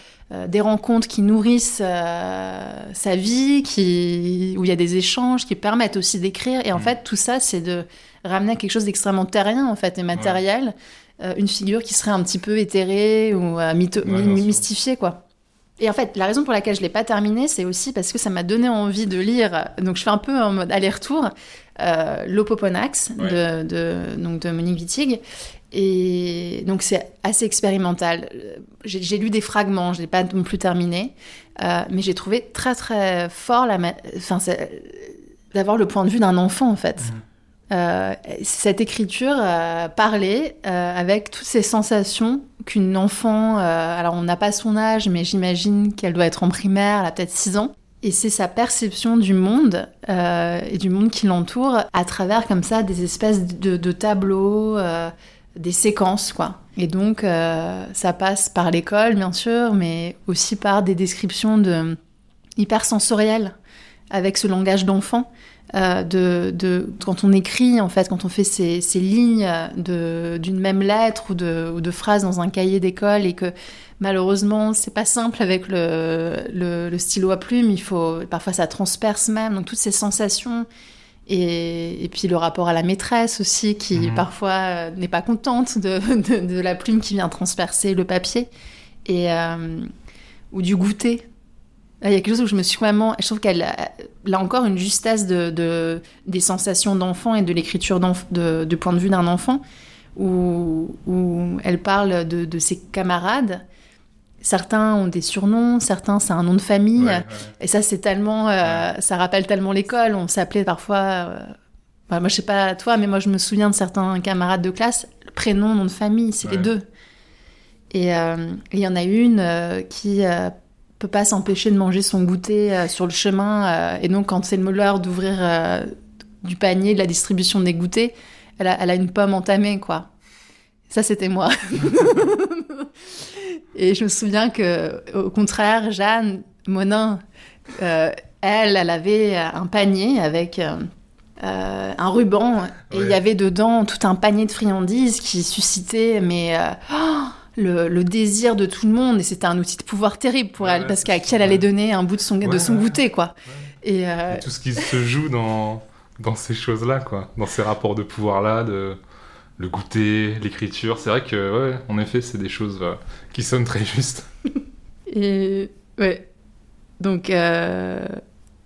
des rencontres qui nourrissent sa vie, qui, où il y a des échanges qui permettent aussi d'écrire. Et en Mm. fait, tout ça, c'est de ramener à quelque chose d'extrêmement terrien, en fait, et matériel. Euh, une figure qui serait un petit peu éthérée ou euh, Ouais, mystifiée, quoi. Et en fait, la raison pour laquelle je l'ai pas terminé, c'est aussi parce que ça m'a donné envie de lire. Donc, je fais un peu en mode aller-retour. Euh, L'Opoponax Ouais. de, de, donc de Monique Wittig. Et donc, c'est assez expérimental. J'ai lu des fragments, je l'ai pas non plus terminé. Euh, mais j'ai trouvé très, très fort la, enfin, d'avoir le point de vue d'un enfant, en fait. Mhm. Euh, cette écriture euh, euh, avec toutes ces sensations qu'une enfant, euh, alors on n'a pas son âge, mais j'imagine qu'elle doit être en primaire, elle a peut-être 6 ans. Et c'est sa perception du monde et du monde qui l'entoure à travers comme ça des espèces de, de tableaux, des séquences quoi. Et donc ça passe par l'école bien sûr, mais aussi par des descriptions de hyper sensorielles avec ce langage d'enfant. Euh, de, de quand on écrit en fait, quand on fait ces, ces lignes d'une même lettre ou de, ou de phrases dans un cahier d'école et que malheureusement c'est pas simple avec le, le, le stylo à plume, il faut parfois ça transperce même donc toutes ces sensations et, et puis le rapport à la maîtresse aussi qui Mhm. parfois euh, n'est pas contente de, de, de la plume qui vient transpercer le papier et euh, ou du goûter Il y a quelque chose où je me suis vraiment. Je trouve qu'elle a là encore une justesse de, de- des sensations d'enfant et de l'écriture de, du point de vue d'un enfant, où, où elle parle de, de ses camarades. certains ont des surnoms, certains c'est un nom de famille. Ouais, ouais. Et ça, c'est tellement, euh, ça rappelle tellement l'école. On s'appelait parfois, euh, bah, moi je sais pas toi, mais moi je me souviens de certains camarades de classe, le prénom, nom de famille, c'est les deux. Et euh, il y en a une euh, qui euh, peut pas s'empêcher de manger son goûter euh, sur le chemin. euh, et donc quand c'est le l'heure d'ouvrir euh, du panier, de la distribution des goûters, elle a, elle a une pomme entamée, quoi. Ça, c'était moi. Et je me souviens que, au contraire, Jeanne Monin, euh, elle, elle avait un panier avec euh, un ruban et il Ouais. y avait dedans tout un panier de friandises qui suscitait mais euh, oh, le, le désir de tout le monde et c'était un outil de pouvoir terrible pour elle parce qu'à qui elle allait donner un bout de son, de son goûter quoi. Et, euh, Et tout ce qui se joue dans, dans ces choses-là, quoi. Dans ces rapports de pouvoir-là, de le goûter, l'écriture. C'est vrai que, ouais, en effet, c'est des choses euh, qui sonnent très justes. Et ouais. Donc, euh,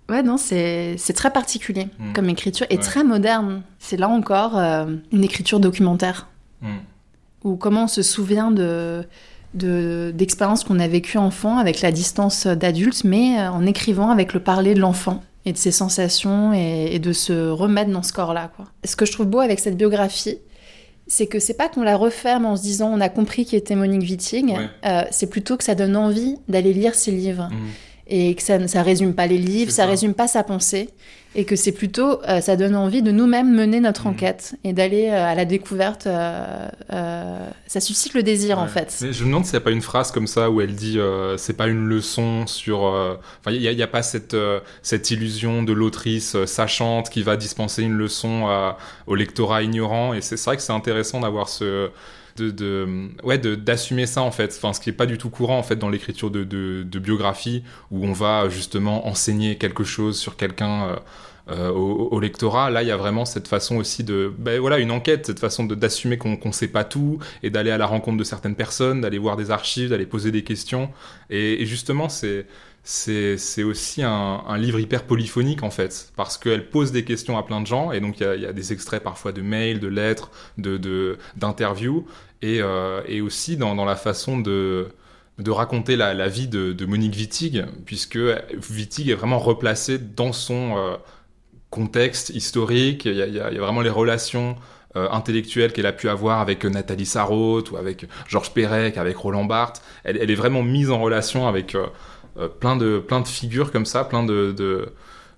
ouais, non, c'est très particulier Mm. comme écriture et Ouais. très moderne. C'est là encore une écriture documentaire Mm. Où comment on se souvient de de- d'expériences qu'on a vécues enfant avec la distance d'adulte, mais euh, en écrivant avec le parler de l'enfant et de ses sensations et, et de se remettre dans ce corps-là. quoi. Ce que je trouve beau avec cette biographie, c'est que c'est pas qu'on la referme en se disant on a compris qui était Monique Wittig, Ouais. euh, c'est plutôt que ça donne envie d'aller lire ses livres Mm. Et que ça ne résume pas les livres, ça, ça. résume pas sa pensée, et que c'est plutôt, euh, ça donne envie de nous-mêmes mener notre Mhm. enquête et d'aller euh, à la découverte. euh, ça suscite le désir en fait. Mais je me demande s'il n'y a pas une phrase comme ça où elle dit c'est pas une leçon sur. Enfin, il n'y a, il y a pas cette, cette illusion de l'autrice sachante qui va dispenser une leçon à- au lectorat ignorant. Et c'est c'est vrai que c'est intéressant d'avoir ce. Ouais, d'assumer ça en fait. Enfin, ce qui est pas du tout courant en fait dans l'écriture de, de, biographie où on va justement enseigner quelque chose sur quelqu'un. euh, euh, au, lectorat, là, il y a vraiment cette façon aussi de, ben voilà, une enquête, cette façon d'assumer qu'on qu'on sait pas tout et d'aller à la rencontre de certaines personnes, d'aller voir des archives, d'aller poser des questions. Et justement, c'est c'est aussi un, livre hyper polyphonique en fait, parce qu'elle pose des questions à plein de gens, et donc il y a, des extraits parfois de mails, de lettres, de de- d'interviews, et, euh, et aussi dans, la façon de de raconter la, vie de, de Monique Wittig, puisque Wittig est vraiment replacée dans son euh, contexte historique, il y, a, vraiment les relations euh, intellectuelles qu'elle a pu avoir avec Nathalie Sarraute ou avec Georges Perec, avec Roland Barthes. Elle, est vraiment mise en relation avec euh, plein, de, plein de figures comme ça, plein de...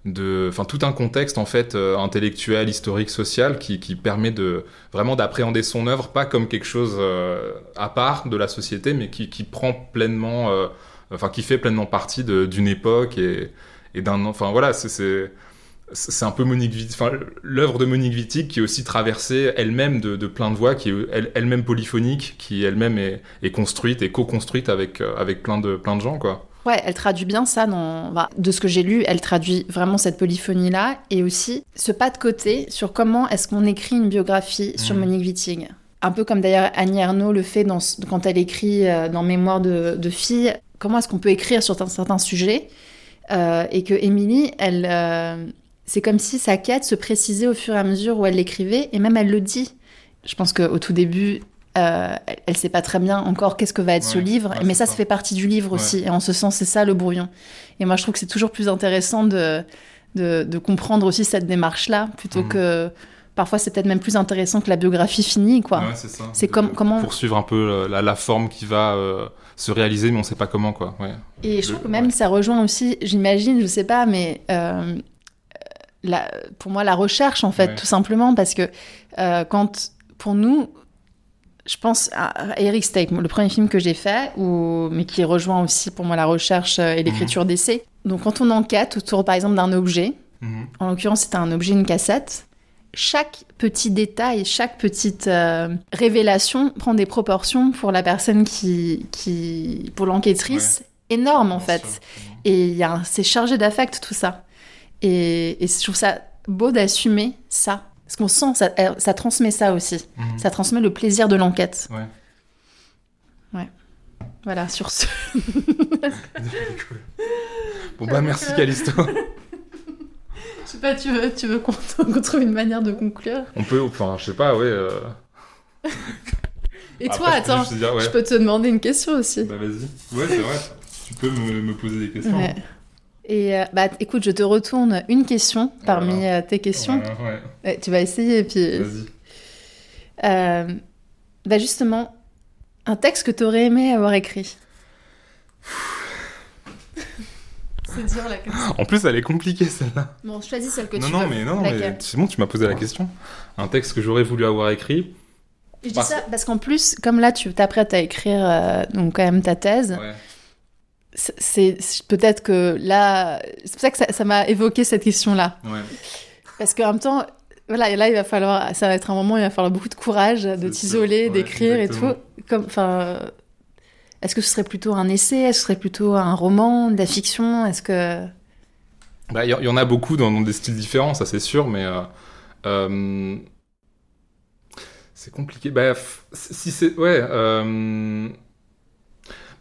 de enfin tout un contexte en fait euh, intellectuel, historique, social qui, qui permet de vraiment d'appréhender son œuvre pas comme quelque chose euh, à part de la société, mais qui, qui prend pleinement, euh, enfin qui fait pleinement partie d'une époque et, et d'un, enfin voilà, c'est- c'est un peu Monique l'œuvre de Monique Wittig qui est aussi traversée elle-même de, plein de voix, qui est elle- elle-même polyphonique, qui elle-même est, est construite et co-construite avec euh, avec plein de plein de gens quoi. Ouais, elle traduit bien ça dans. bah, de ce que j'ai lu, elle traduit vraiment cette polyphonie-là et aussi ce pas de côté sur comment est-ce qu'on écrit une biographie sur Mhm. Monique Wittig. Un peu comme d'ailleurs Annie Ernaux le fait dans, quand elle écrit euh, dans Mémoire de, de fille. Comment est-ce qu'on peut écrire sur un certain sujet euh, et que Émilie, elle, euh, c'est comme si sa quête se précisait au fur et à mesure où elle l'écrivait et même elle le dit. Je pense qu'au tout début, euh, elle, elle sait pas très bien encore qu'est-ce que va être ce livre, ouais, mais ça, ça. fait partie du livre Ouais. aussi. Et en ce sens, c'est ça le brouillon. Et moi, je trouve que c'est toujours plus intéressant de, de, de comprendre aussi cette démarche-là, plutôt Mhm. que parfois c'est peut-être même plus intéressant que la biographie finie, quoi. C'est comme- comment- poursuivre un peu euh, la, la forme qui va euh, se réaliser, mais on sait pas comment quoi. Et je trouve que même ça rejoint aussi, j'imagine, je sais pas, mais euh, la, pour moi, la recherche, en fait, tout simplement, parce que quand, pour nous, je pense à Eric Stake, le premier film que j'ai fait, où, mais qui rejoint aussi pour moi la recherche euh, et l'écriture d'essais. Donc quand on enquête autour, par exemple, d'un objet, Mhm. en l'occurrence c'était un objet, une cassette, chaque petit détail, chaque petite euh, révélation prend des proportions pour la personne qui, qui pour l'enquêtrice, énorme en Bien fait. sûr. Et c'est chargé d'affect tout ça. Et, et je trouve ça beau d'assumer ça. Parce qu'on sent, ça, ça transmet ça aussi. Mhm. Ça transmet le plaisir de l'enquête. Ouais. Ouais. Voilà, sur ce. Bon bah merci Calisto. Je sais pas, tu veux, tu veux qu'on trouve une manière de conclure? On peut, enfin je sais pas, ouais. euh, Et toi, attends, je, peux te demander une question aussi. Bah vas-y. Ouais, c'est vrai. Tu peux me, poser des questions. Et euh, bah écoute, je te retourne une question parmi euh, tes questions. Ouais, tu vas essayer et puis. Vas-y. Euh, bah justement, un texte que tu aurais aimé avoir écrit. C'est dur la question. En plus, elle est compliquée celle-là. Bon, choisis celle que non, tu non, veux. Mais non, mais c'est bon, tu m'as posé la question. Un texte que j'aurais voulu avoir écrit. je dis ça parce qu'en plus, comme là, tu t'apprêtes à écrire euh, donc quand même ta thèse. C'est peut-être que là, c'est pour ça que ça m'a évoqué cette question-là. Ouais. Parce qu'en même temps, voilà, et là, il va falloir, ça va être un moment, il va falloir beaucoup de courage de t'isoler, d'écrire et tout. Comme, enfin, est-ce que ce serait plutôt un essai? Est-ce que ce serait plutôt un roman, de la fiction? Est-ce que bah, il y, en a beaucoup dans, des styles différents, ça c'est sûr, mais euh, euh, c'est compliqué. Bah, si c'est ouais. Euh,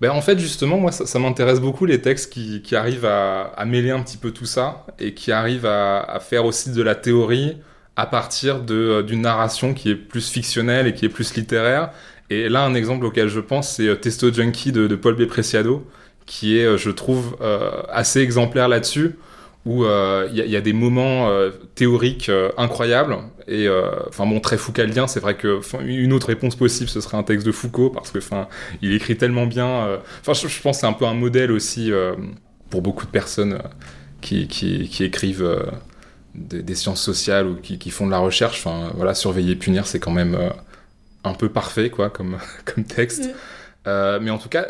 bah, en fait, justement, moi, ça, m'intéresse beaucoup les textes qui, qui arrivent à, à, mêler un petit peu tout ça et qui arrivent à, à faire aussi de la théorie à partir d'une narration qui est plus fictionnelle et qui est plus littéraire et là, un exemple auquel je pense, c'est euh, Testo Junkie de, Paul B. Preciado, qui est, euh, je trouve, euh, assez exemplaire là-dessus, où il y, a des moments théoriques incroyables. Et enfin bon, très foucaldien, c'est vrai que une autre réponse possible, ce serait un texte de Foucault, parce que enfin, il écrit tellement bien. Enfin, je, pense que c'est un peu un modèle aussi pour beaucoup de personnes qui, qui, écrivent des, sciences sociales ou qui, qui, font de la recherche. Enfin, voilà, surveiller, punir, c'est quand même un peu parfait, quoi, comme, comme texte. Euh, mais en tout cas,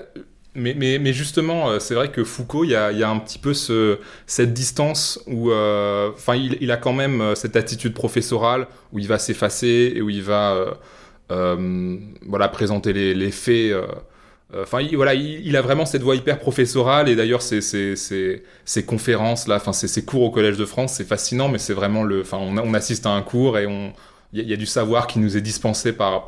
mais, justement, euh, c'est vrai que Foucault, il y a, un petit peu ce, cette distance où, euh, il, a quand même cette attitude professorale où il va s'effacer et où il va, voilà, présenter les, faits. Enfin, il, voilà, il, a vraiment cette voix hyper professorale et d'ailleurs, ces, ces, ces, ces, conférences là, enfin, ces, cours au Collège de France, c'est fascinant, mais c'est vraiment le, enfin, on, assiste à un cours et on, il y, a du savoir qui nous est dispensé par,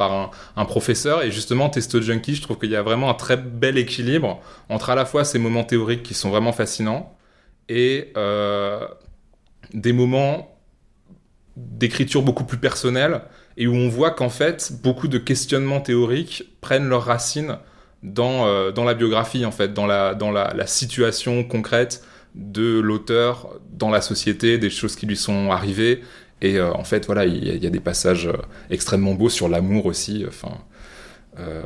un, professeur. Et justement, Testo Junkie, je trouve qu'il y a vraiment un très bel équilibre entre à la fois ces moments théoriques qui sont vraiment fascinants et euh, des moments d'écriture beaucoup plus personnels et où on voit qu'en fait, beaucoup de questionnements théoriques prennent leurs racines dans, euh, dans la biographie, en fait, dans la situation concrète de l'auteur dans la société, des choses qui lui sont arrivées, et euh, en fait, voilà, il y, a des passages euh, extrêmement beaux sur l'amour aussi. Enfin, euh,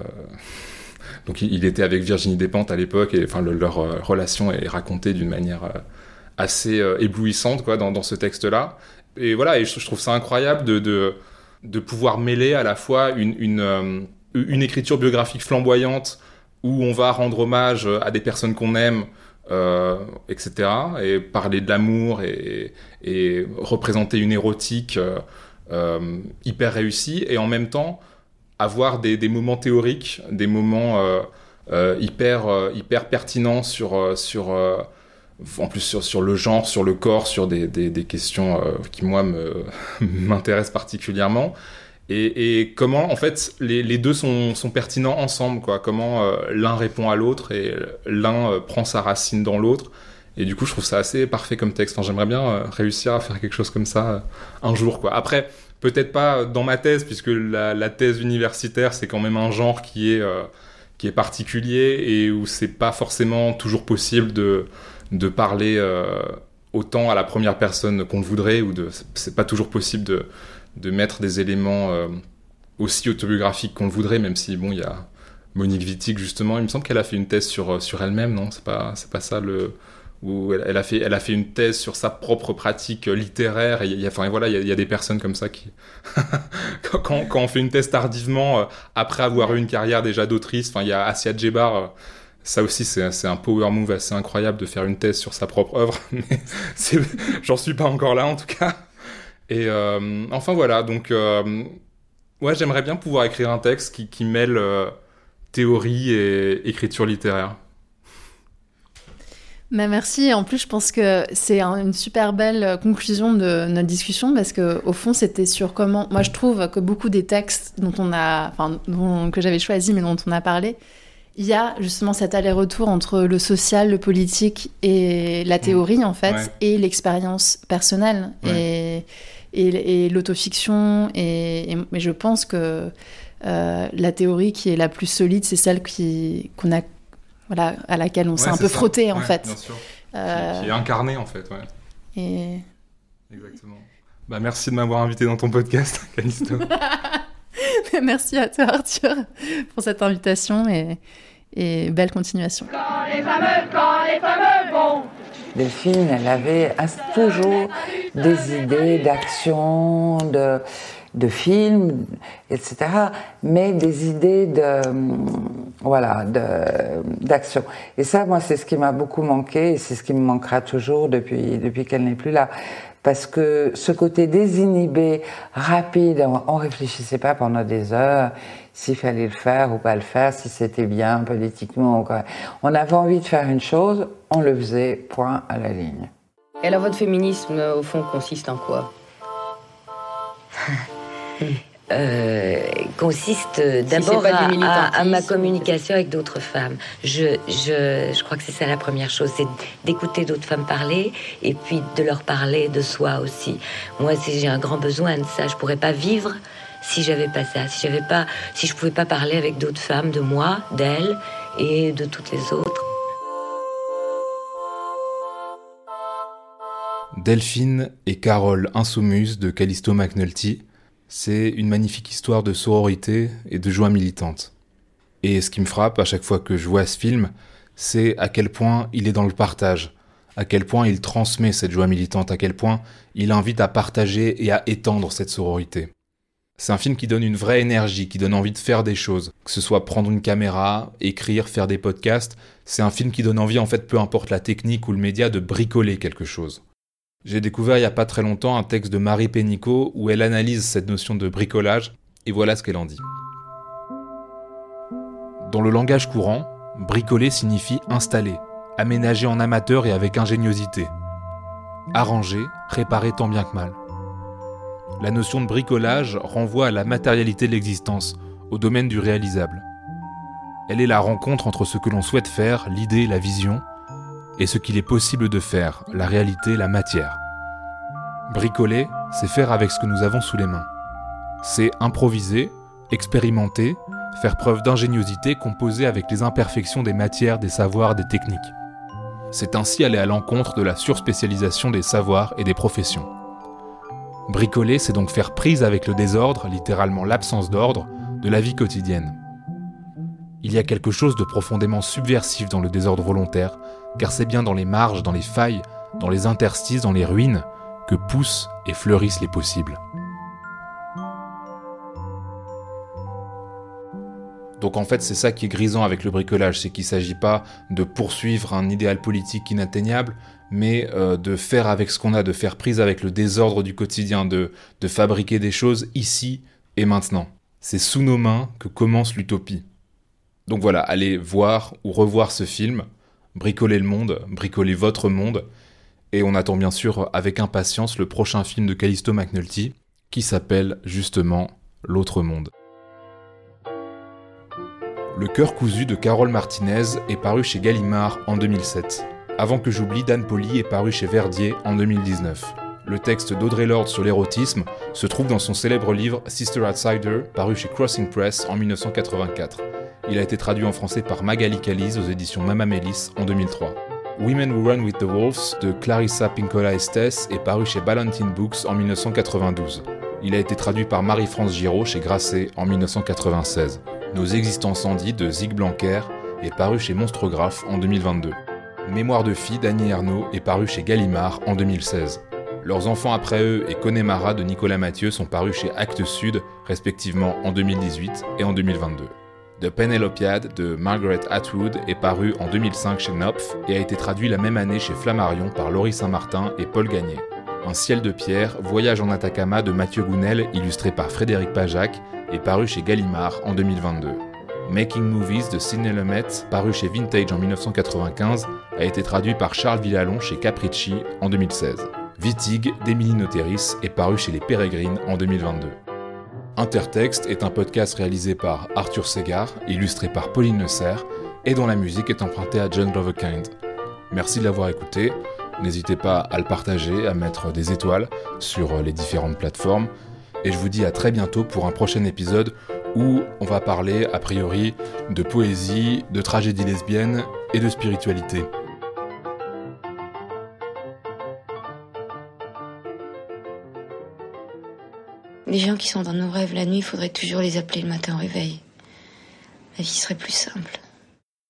donc il, était avec Virginie Despentes à l'époque, et enfin leur relation est racontée d'une manière assez éblouissante quoi dans, ce texte-là. Et voilà, et je, trouve ça incroyable de, de, de, pouvoir mêler à la fois une, une, une écriture biographique flamboyante où on va rendre hommage à des personnes qu'on aime, euh, etc. Et parler de l'amour et, représenter une érotique euh, euh, hyper réussie et en même temps avoir des, moments théoriques, des moments hyper hyper pertinents sur sur en plus sur, sur le genre, sur le corps, sur des, des, des questions qui moi m'intéressent particulièrement et, comment en fait les, les deux sont, sont, pertinents ensemble quoi. Comment euh, l'un répond à l'autre et l'un euh, prend sa racine dans l'autre. Et du coup je trouve ça assez parfait comme texte enfin, j'aimerais bien euh, réussir à faire quelque chose comme ça un jour quoi. Après peut-être pas dans ma thèse puisque la, la thèse universitaire c'est quand même un genre qui est qui est particulier et où c'est pas forcément toujours possible de de parler autant à la première personne qu'on le voudrait ou de c'est pas toujours possible de de mettre des éléments euh, aussi autobiographiques qu'on le voudrait, même si, bon, il y a Monique Wittig, justement, il me semble qu'elle a fait une thèse sur, euh, sur elle-même, non? C'est pas, pas ça le où elle, a fait, elle a fait une thèse sur sa propre pratique littéraire. Et y a, enfin voilà, il y, a, des personnes comme ça qui, quand, quand, on fait une thèse tardivement, euh, après avoir eu une carrière déjà d'autrice, enfin il y a Asia Djebar, ça aussi c'est un power move assez incroyable de faire une thèse sur sa propre œuvre. Mais j'en suis pas encore là en tout cas. Et euh, enfin voilà, donc euh, ouais, j'aimerais bien pouvoir écrire un texte qui, qui mêle euh, théorie et écriture littéraire. Mais merci. En plus, je pense que c'est une super belle conclusion de notre discussion parce que au fond, c'était sur comment. Moi, je trouve que beaucoup des textes dont on a, enfin, que j'avais choisi, mais dont on a parlé, il y a justement cet aller-retour entre le social, le politique et la théorie en fait, et l'expérience personnelle. Et et, l'autofiction. Et, je pense que la théorie qui est la plus solide, c'est celle qui qu'on a, voilà, à laquelle on s'est un peu frotté en fait. Bien sûr. Qui, est incarnée en fait, ouais. Et... Exactement. Bah, merci de m'avoir invité dans ton podcast, Calisto. merci à toi, Arthur, pour cette invitation et, et belle continuation. Quand les fameux, quand les fameux vont. Delphine, elle avait toujours des idées d'action, de, de films, etc., mais des idées de, voilà, d'action. Et ça, moi, c'est ce qui m'a beaucoup manqué, et c'est ce qui me manquera toujours depuis, depuis qu'elle n'est plus là parce que ce côté désinhibé, rapide, on, ne réfléchissait pas pendant des heures s'il fallait le faire ou pas le faire, si c'était bien politiquement. On avait envie de faire une chose, on le faisait, point à la ligne. Et alors votre féminisme, au fond, consiste en quoi? Euh, consiste d'abord à, ma communication avec d'autres femmes. Je, je, je, crois que c'est ça la première chose, c'est d'écouter d'autres femmes parler et puis de leur parler de soi aussi. Moi, j'ai un grand besoin de ça. Je pourrais pas vivre si j'avais pas ça, si j'avais pas, si je pouvais pas parler avec d'autres femmes de moi, d'elles et de toutes les autres. Delphine et Carole Insoumus de Callisto McNulty c'est une magnifique histoire de sororité et de joie militante. Et ce qui me frappe à chaque fois que je vois ce film, c'est à quel point il est dans le partage, à quel point il transmet cette joie militante, à quel point il invite à partager et à étendre cette sororité. C'est un film qui donne une vraie énergie, qui donne envie de faire des choses, que ce soit prendre une caméra, écrire, faire des podcasts, c'est un film qui donne envie en fait peu importe la technique ou le média de bricoler quelque chose. J'ai découvert il n'y a pas très longtemps un texte de Marie Pénicaud où elle analyse cette notion de bricolage, et voilà ce qu'elle en dit. Dans le langage courant, bricoler signifie installer, aménager en amateur et avec ingéniosité. Arranger, réparer tant bien que mal. La notion de bricolage renvoie à la matérialité de l'existence, au domaine du réalisable. Elle est la rencontre entre ce que l'on souhaite faire, l'idée, la vision, et ce qu'il est possible de faire, la réalité, la matière. Bricoler, c'est faire avec ce que nous avons sous les mains. C'est improviser, expérimenter, faire preuve d'ingéniosité composée avec les imperfections des matières, des savoirs, des techniques. C'est ainsi aller à l'encontre de la surspécialisation des savoirs et des professions. Bricoler, c'est donc faire prise avec le désordre, littéralement l'absence d'ordre, de la vie quotidienne. Il y a quelque chose de profondément subversif dans le désordre volontaire, car c'est bien dans les marges, dans les failles, dans les interstices, dans les ruines, que poussent et fleurissent les possibles. Donc en fait, c'est ça qui est grisant avec le bricolage, c'est qu'il ne s'agit pas de poursuivre un idéal politique inatteignable, mais euh, de faire avec ce qu'on a, de faire prise avec le désordre du quotidien, de, de fabriquer des choses ici et maintenant. C'est sous nos mains que commence l'utopie. Donc voilà, allez voir ou revoir ce film, bricoler le monde, bricoler votre monde, et on attend bien sûr avec impatience le prochain film de Callisto McNulty, qui s'appelle justement L'autre monde. Le cœur cousu de Carole Martinez est paru chez Gallimard en 2007. Avant que j'oublie, Dan Poli est paru chez Verdier en 2019. Le texte d'Audrey Lorde sur l'érotisme se trouve dans son célèbre livre Sister Outsider, paru chez Crossing Press en 1984. Il a été traduit en français par Magali Calise aux éditions Mama Melis en 2003. Women Who Run with the Wolves de Clarissa Pinkola Estes est paru chez Ballantine Books en 1992. Il a été traduit par Marie-France Giraud chez Grasset en 1996. Nos existences en dit de Zig Blanquer est paru chez Monstrographe en 2022. Mémoire de fille d'Annie Ernaux est paru chez Gallimard en 2016. Leurs enfants après eux et Connemara de Nicolas Mathieu sont parus chez Actes Sud, respectivement en 2018 et en 2022. The Penelopiad de Margaret Atwood est paru en 2005 chez Knopf et a été traduit la même année chez Flammarion par Laurie Saint-Martin et Paul Gagné. Un ciel de pierre, Voyage en Atacama de Mathieu Gounel, illustré par Frédéric Pajac, est paru chez Gallimard en 2022. Making Movies de Sidney Lumet, paru chez Vintage en 1995, a été traduit par Charles Villalon chez Capricci en 2016. Vitig d'Emily Noteris est paru chez Les Pérégrines en 2022. Intertexte est un podcast réalisé par Arthur Segar, illustré par Pauline Neusser, et dont la musique est empruntée à John Gloverkind. Merci de l'avoir écouté. N'hésitez pas à le partager, à mettre des étoiles sur les différentes plateformes. Et je vous dis à très bientôt pour un prochain épisode où on va parler, a priori, de poésie, de tragédie lesbienne et de spiritualité. Les gens qui sont dans nos rêves la nuit, il faudrait toujours les appeler le matin au réveil. La vie serait plus simple.